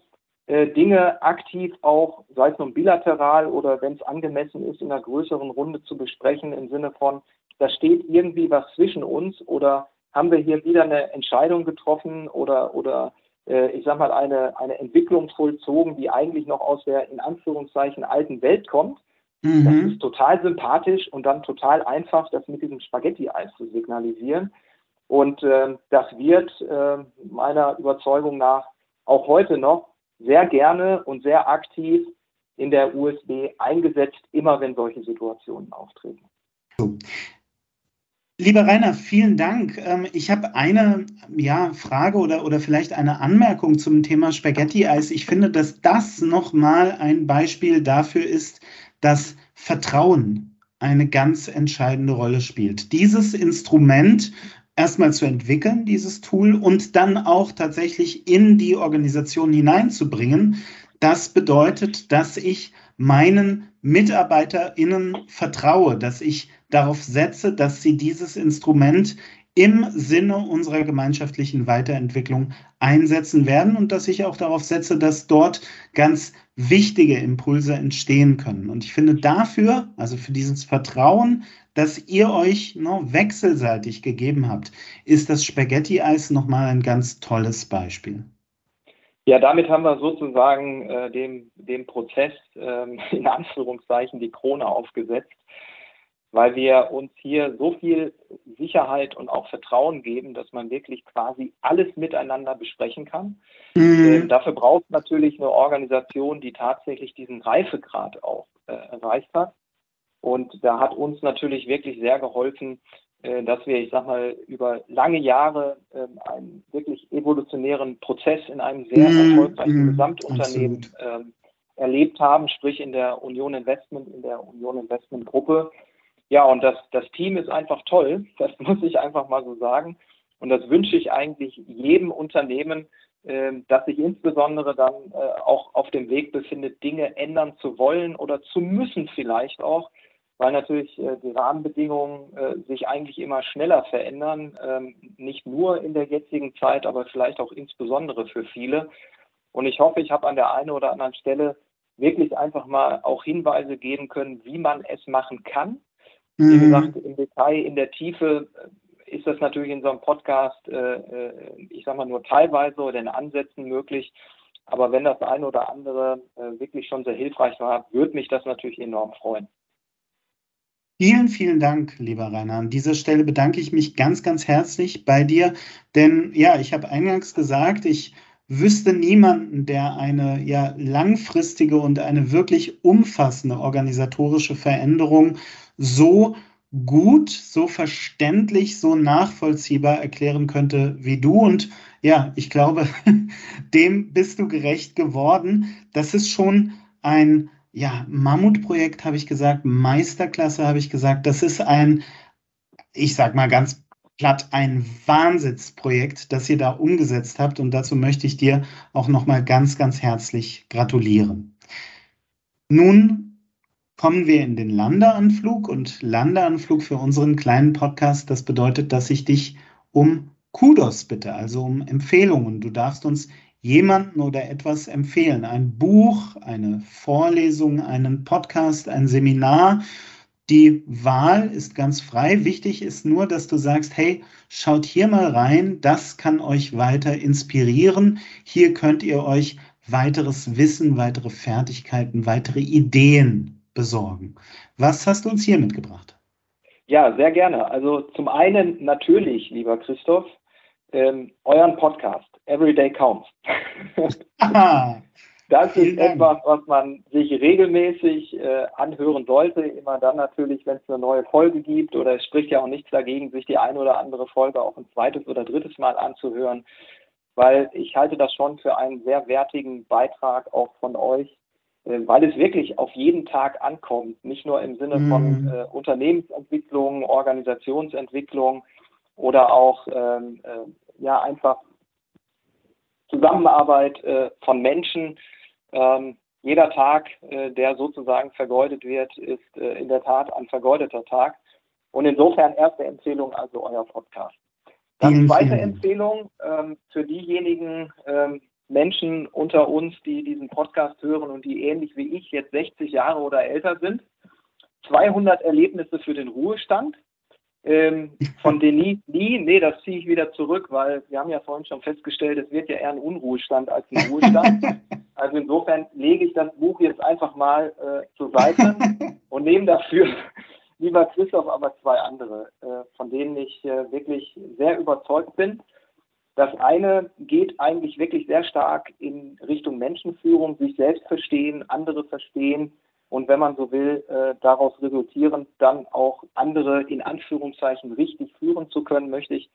S1: äh, Dinge aktiv auch, sei es nun bilateral oder wenn es angemessen ist, in einer größeren Runde zu besprechen, im Sinne von, da steht irgendwie was zwischen uns oder haben wir hier wieder eine Entscheidung getroffen oder, oder ich sag mal, eine, eine Entwicklung vollzogen, die eigentlich noch aus der in Anführungszeichen alten Welt kommt. Mhm. Das ist total sympathisch und dann total einfach, das mit diesem Spaghetti-Eis zu signalisieren. Und äh, das wird äh, meiner Überzeugung nach auch heute noch sehr gerne und sehr aktiv in der USB eingesetzt, immer wenn solche Situationen auftreten.
S3: Lieber Rainer, vielen Dank. Ähm, ich habe eine ja, Frage oder, oder vielleicht eine Anmerkung zum Thema Spaghetti-Eis. Ich finde, dass das nochmal ein Beispiel dafür ist, dass Vertrauen eine ganz entscheidende Rolle spielt. Dieses Instrument erstmal zu entwickeln, dieses Tool, und dann auch tatsächlich in die Organisation hineinzubringen. Das bedeutet, dass ich meinen MitarbeiterInnen vertraue, dass ich darauf setze, dass sie dieses Instrument im Sinne unserer gemeinschaftlichen Weiterentwicklung einsetzen werden und dass ich auch darauf setze, dass dort ganz wichtige Impulse entstehen können. Und ich finde dafür, also für dieses Vertrauen, das ihr euch noch wechselseitig gegeben habt, ist das Spaghetti-Eis nochmal ein ganz tolles Beispiel.
S1: Ja, damit haben wir sozusagen äh, dem, dem Prozess äh, in Anführungszeichen die Krone aufgesetzt weil wir uns hier so viel Sicherheit und auch Vertrauen geben, dass man wirklich quasi alles miteinander besprechen kann. Mhm. Ähm, dafür braucht es natürlich eine Organisation, die tatsächlich diesen Reifegrad auch äh, erreicht hat. Und da hat uns natürlich wirklich sehr geholfen, äh, dass wir, ich sag mal, über lange Jahre äh, einen wirklich evolutionären Prozess in einem sehr mhm. erfolgreichen mhm. Gesamtunternehmen ähm, erlebt haben, sprich in der Union Investment, in der Union Investment Gruppe ja, und das, das Team ist einfach toll, das muss ich einfach mal so sagen. Und das wünsche ich eigentlich jedem Unternehmen, äh, das sich insbesondere dann äh, auch auf dem Weg befindet, Dinge ändern zu wollen oder zu müssen vielleicht auch, weil natürlich äh, die Rahmenbedingungen äh, sich eigentlich immer schneller verändern, ähm, nicht nur in der jetzigen Zeit, aber vielleicht auch insbesondere für viele. Und ich hoffe, ich habe an der einen oder anderen Stelle wirklich einfach mal auch Hinweise geben können, wie man es machen kann, wie mhm. gesagt, im Detail, in der Tiefe ist das natürlich in so einem Podcast, äh, äh, ich sage mal nur teilweise oder in Ansätzen möglich. Aber wenn das eine oder andere äh, wirklich schon sehr hilfreich war, würde mich das natürlich enorm freuen.
S3: Vielen, vielen Dank, lieber Rainer. An dieser Stelle bedanke ich mich ganz, ganz herzlich bei dir, denn ja, ich habe eingangs gesagt, ich wüsste niemanden, der eine ja langfristige und eine wirklich umfassende organisatorische Veränderung so gut, so verständlich, so nachvollziehbar erklären könnte wie du. Und ja, ich glaube, dem bist du gerecht geworden. Das ist schon ein ja, Mammutprojekt, habe ich gesagt, Meisterklasse, habe ich gesagt. Das ist ein, ich sag mal ganz platt, ein Wahnsinnsprojekt, das ihr da umgesetzt habt. Und dazu möchte ich dir auch nochmal ganz, ganz herzlich gratulieren. Nun kommen wir in den Landeanflug und Landeanflug für unseren kleinen Podcast, das bedeutet, dass ich dich um Kudos bitte, also um Empfehlungen. Du darfst uns jemanden oder etwas empfehlen. Ein Buch, eine Vorlesung, einen Podcast, ein Seminar. Die Wahl ist ganz frei. Wichtig ist nur, dass du sagst, hey, schaut hier mal rein, das kann euch weiter inspirieren. Hier könnt ihr euch weiteres Wissen, weitere Fertigkeiten, weitere Ideen besorgen. Was hast du uns hier mitgebracht?
S1: Ja, sehr gerne. Also zum einen natürlich, lieber Christoph, ähm, euren Podcast, Everyday Counts. das ist etwas, was man sich regelmäßig äh, anhören sollte. Immer dann natürlich, wenn es eine neue Folge gibt oder es spricht ja auch nichts dagegen, sich die eine oder andere Folge auch ein zweites oder drittes Mal anzuhören, weil ich halte das schon für einen sehr wertigen Beitrag auch von euch, äh, weil es wirklich auf jeden Tag ankommt, nicht nur im Sinne von mhm. äh, Unternehmensentwicklung, Organisationsentwicklung oder auch ähm, äh, ja einfach Zusammenarbeit äh, von Menschen. Ähm, jeder Tag, äh, der sozusagen vergeudet wird, ist äh, in der Tat ein vergeudeter Tag. Und insofern erste Empfehlung also euer Podcast. Dann zweite Empfehlung ähm, für diejenigen, ähm, Menschen unter uns, die diesen Podcast hören und die ähnlich wie ich jetzt 60 Jahre oder älter sind. 200 Erlebnisse für den Ruhestand. Ähm, von Denis Lee, nee, das ziehe ich wieder zurück, weil wir haben ja vorhin schon festgestellt, es wird ja eher ein Unruhestand als ein Ruhestand. Also insofern lege ich das Buch jetzt einfach mal äh, zur Seite und nehme dafür, lieber Christoph, aber zwei andere, äh, von denen ich äh, wirklich sehr überzeugt bin. Das eine geht eigentlich wirklich sehr stark in Richtung Menschenführung, sich selbst verstehen, andere verstehen und wenn man so will, äh, daraus resultierend dann auch andere in Anführungszeichen richtig führen zu können, möchte ich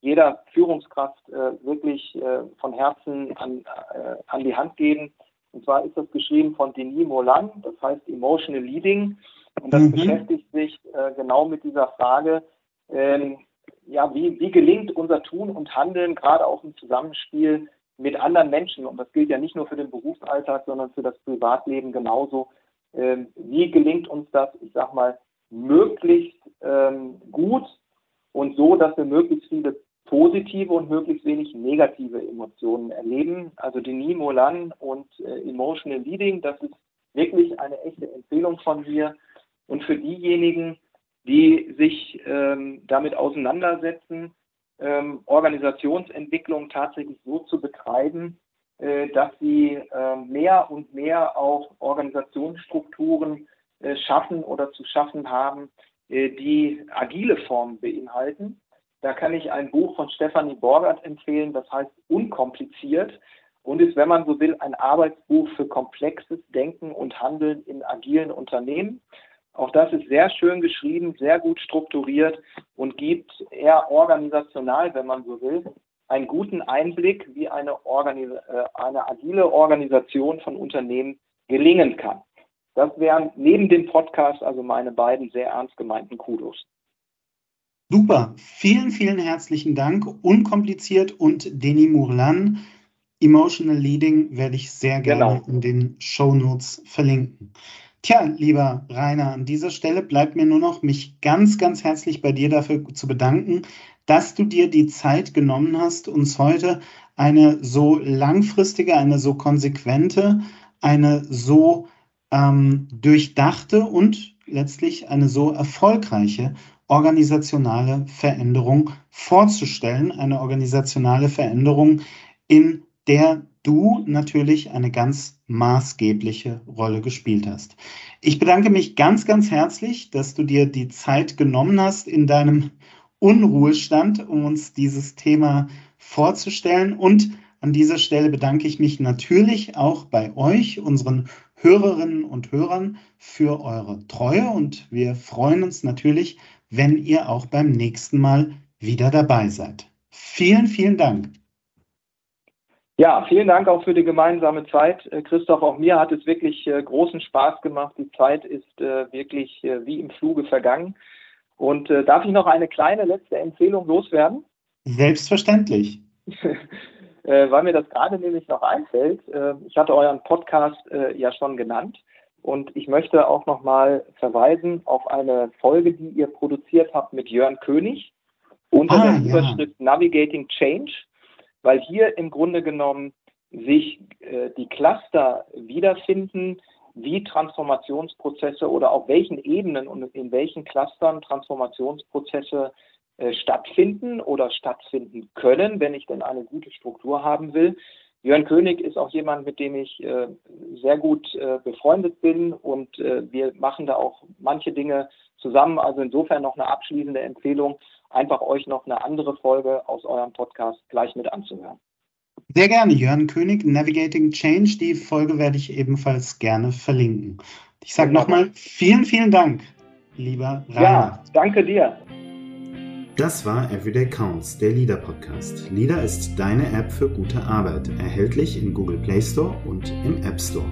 S1: jeder Führungskraft äh, wirklich äh, von Herzen an, äh, an die Hand geben. Und zwar ist das geschrieben von Denis Molan, das heißt Emotional Leading. Und das mhm. beschäftigt sich äh, genau mit dieser Frage, ähm, ja, wie, wie gelingt unser Tun und Handeln gerade auch im Zusammenspiel mit anderen Menschen? Und das gilt ja nicht nur für den Berufsalltag, sondern für das Privatleben genauso. Ähm, wie gelingt uns das, ich sag mal, möglichst ähm, gut und so, dass wir möglichst viele positive und möglichst wenig negative Emotionen erleben. Also Denis Molan und äh, Emotional Leading, das ist wirklich eine echte Empfehlung von mir. Und für diejenigen, die sich ähm, damit auseinandersetzen, ähm, Organisationsentwicklung tatsächlich so zu betreiben, dass sie äh, mehr und mehr auch Organisationsstrukturen äh, schaffen oder zu schaffen haben, äh, die agile Formen beinhalten. Da kann ich ein Buch von Stefanie Borgert empfehlen, das heißt Unkompliziert und ist, wenn man so will, ein Arbeitsbuch für komplexes Denken und Handeln in agilen Unternehmen. Auch das ist sehr schön geschrieben, sehr gut strukturiert und gibt eher organisational, wenn man so will, einen guten Einblick, wie eine, Organis äh, eine agile Organisation von Unternehmen gelingen kann. Das wären neben dem Podcast also meine beiden sehr ernst gemeinten Kudos.
S3: Super, vielen, vielen herzlichen Dank. Unkompliziert und Denis Mourlan. Emotional Leading werde ich sehr gerne genau. in den Show Notes verlinken. Tja, lieber Rainer, an dieser Stelle bleibt mir nur noch, mich ganz, ganz herzlich bei dir dafür zu bedanken, dass du dir die Zeit genommen hast, uns heute eine so langfristige, eine so konsequente, eine so ähm, durchdachte und letztlich eine so erfolgreiche organisationale Veränderung vorzustellen. Eine organisationale Veränderung, in der du natürlich eine ganz maßgebliche Rolle gespielt hast. Ich bedanke mich ganz, ganz herzlich, dass du dir die Zeit genommen hast in deinem Unruhestand, um uns dieses Thema vorzustellen. Und an dieser Stelle bedanke ich mich natürlich auch bei euch, unseren Hörerinnen und Hörern, für eure Treue. Und wir freuen uns natürlich, wenn ihr auch beim nächsten Mal wieder dabei seid. Vielen, vielen Dank.
S1: Ja, vielen Dank auch für die gemeinsame Zeit. Äh, Christoph, auch mir hat es wirklich äh, großen Spaß gemacht. Die Zeit ist äh, wirklich wie im Fluge vergangen. Und darf ich noch eine kleine letzte Empfehlung loswerden?
S3: Selbstverständlich.
S1: Weil mir das gerade nämlich noch einfällt. Ich hatte euren Podcast ja schon genannt. Und ich möchte auch nochmal verweisen auf eine Folge, die ihr produziert habt mit Jörn König unter ah, der Überschrift ja. Navigating Change weil hier im Grunde genommen sich äh, die Cluster wiederfinden, wie Transformationsprozesse oder auf welchen Ebenen und in welchen Clustern Transformationsprozesse äh, stattfinden oder stattfinden können, wenn ich denn eine gute Struktur haben will. Jörn König ist auch jemand, mit dem ich äh, sehr gut äh, befreundet bin und äh, wir machen da auch manche Dinge zusammen. Also insofern noch eine abschließende Empfehlung einfach euch noch eine andere Folge aus eurem Podcast gleich mit anzuhören.
S3: Sehr gerne, Jörn König, Navigating Change. Die Folge werde ich ebenfalls gerne verlinken. Ich sage nochmal vielen, vielen Dank, lieber Rainer. Ja,
S1: danke dir.
S2: Das war Everyday Counts, der Leader Podcast. Leader ist deine App für gute Arbeit, erhältlich in Google Play Store und im App Store.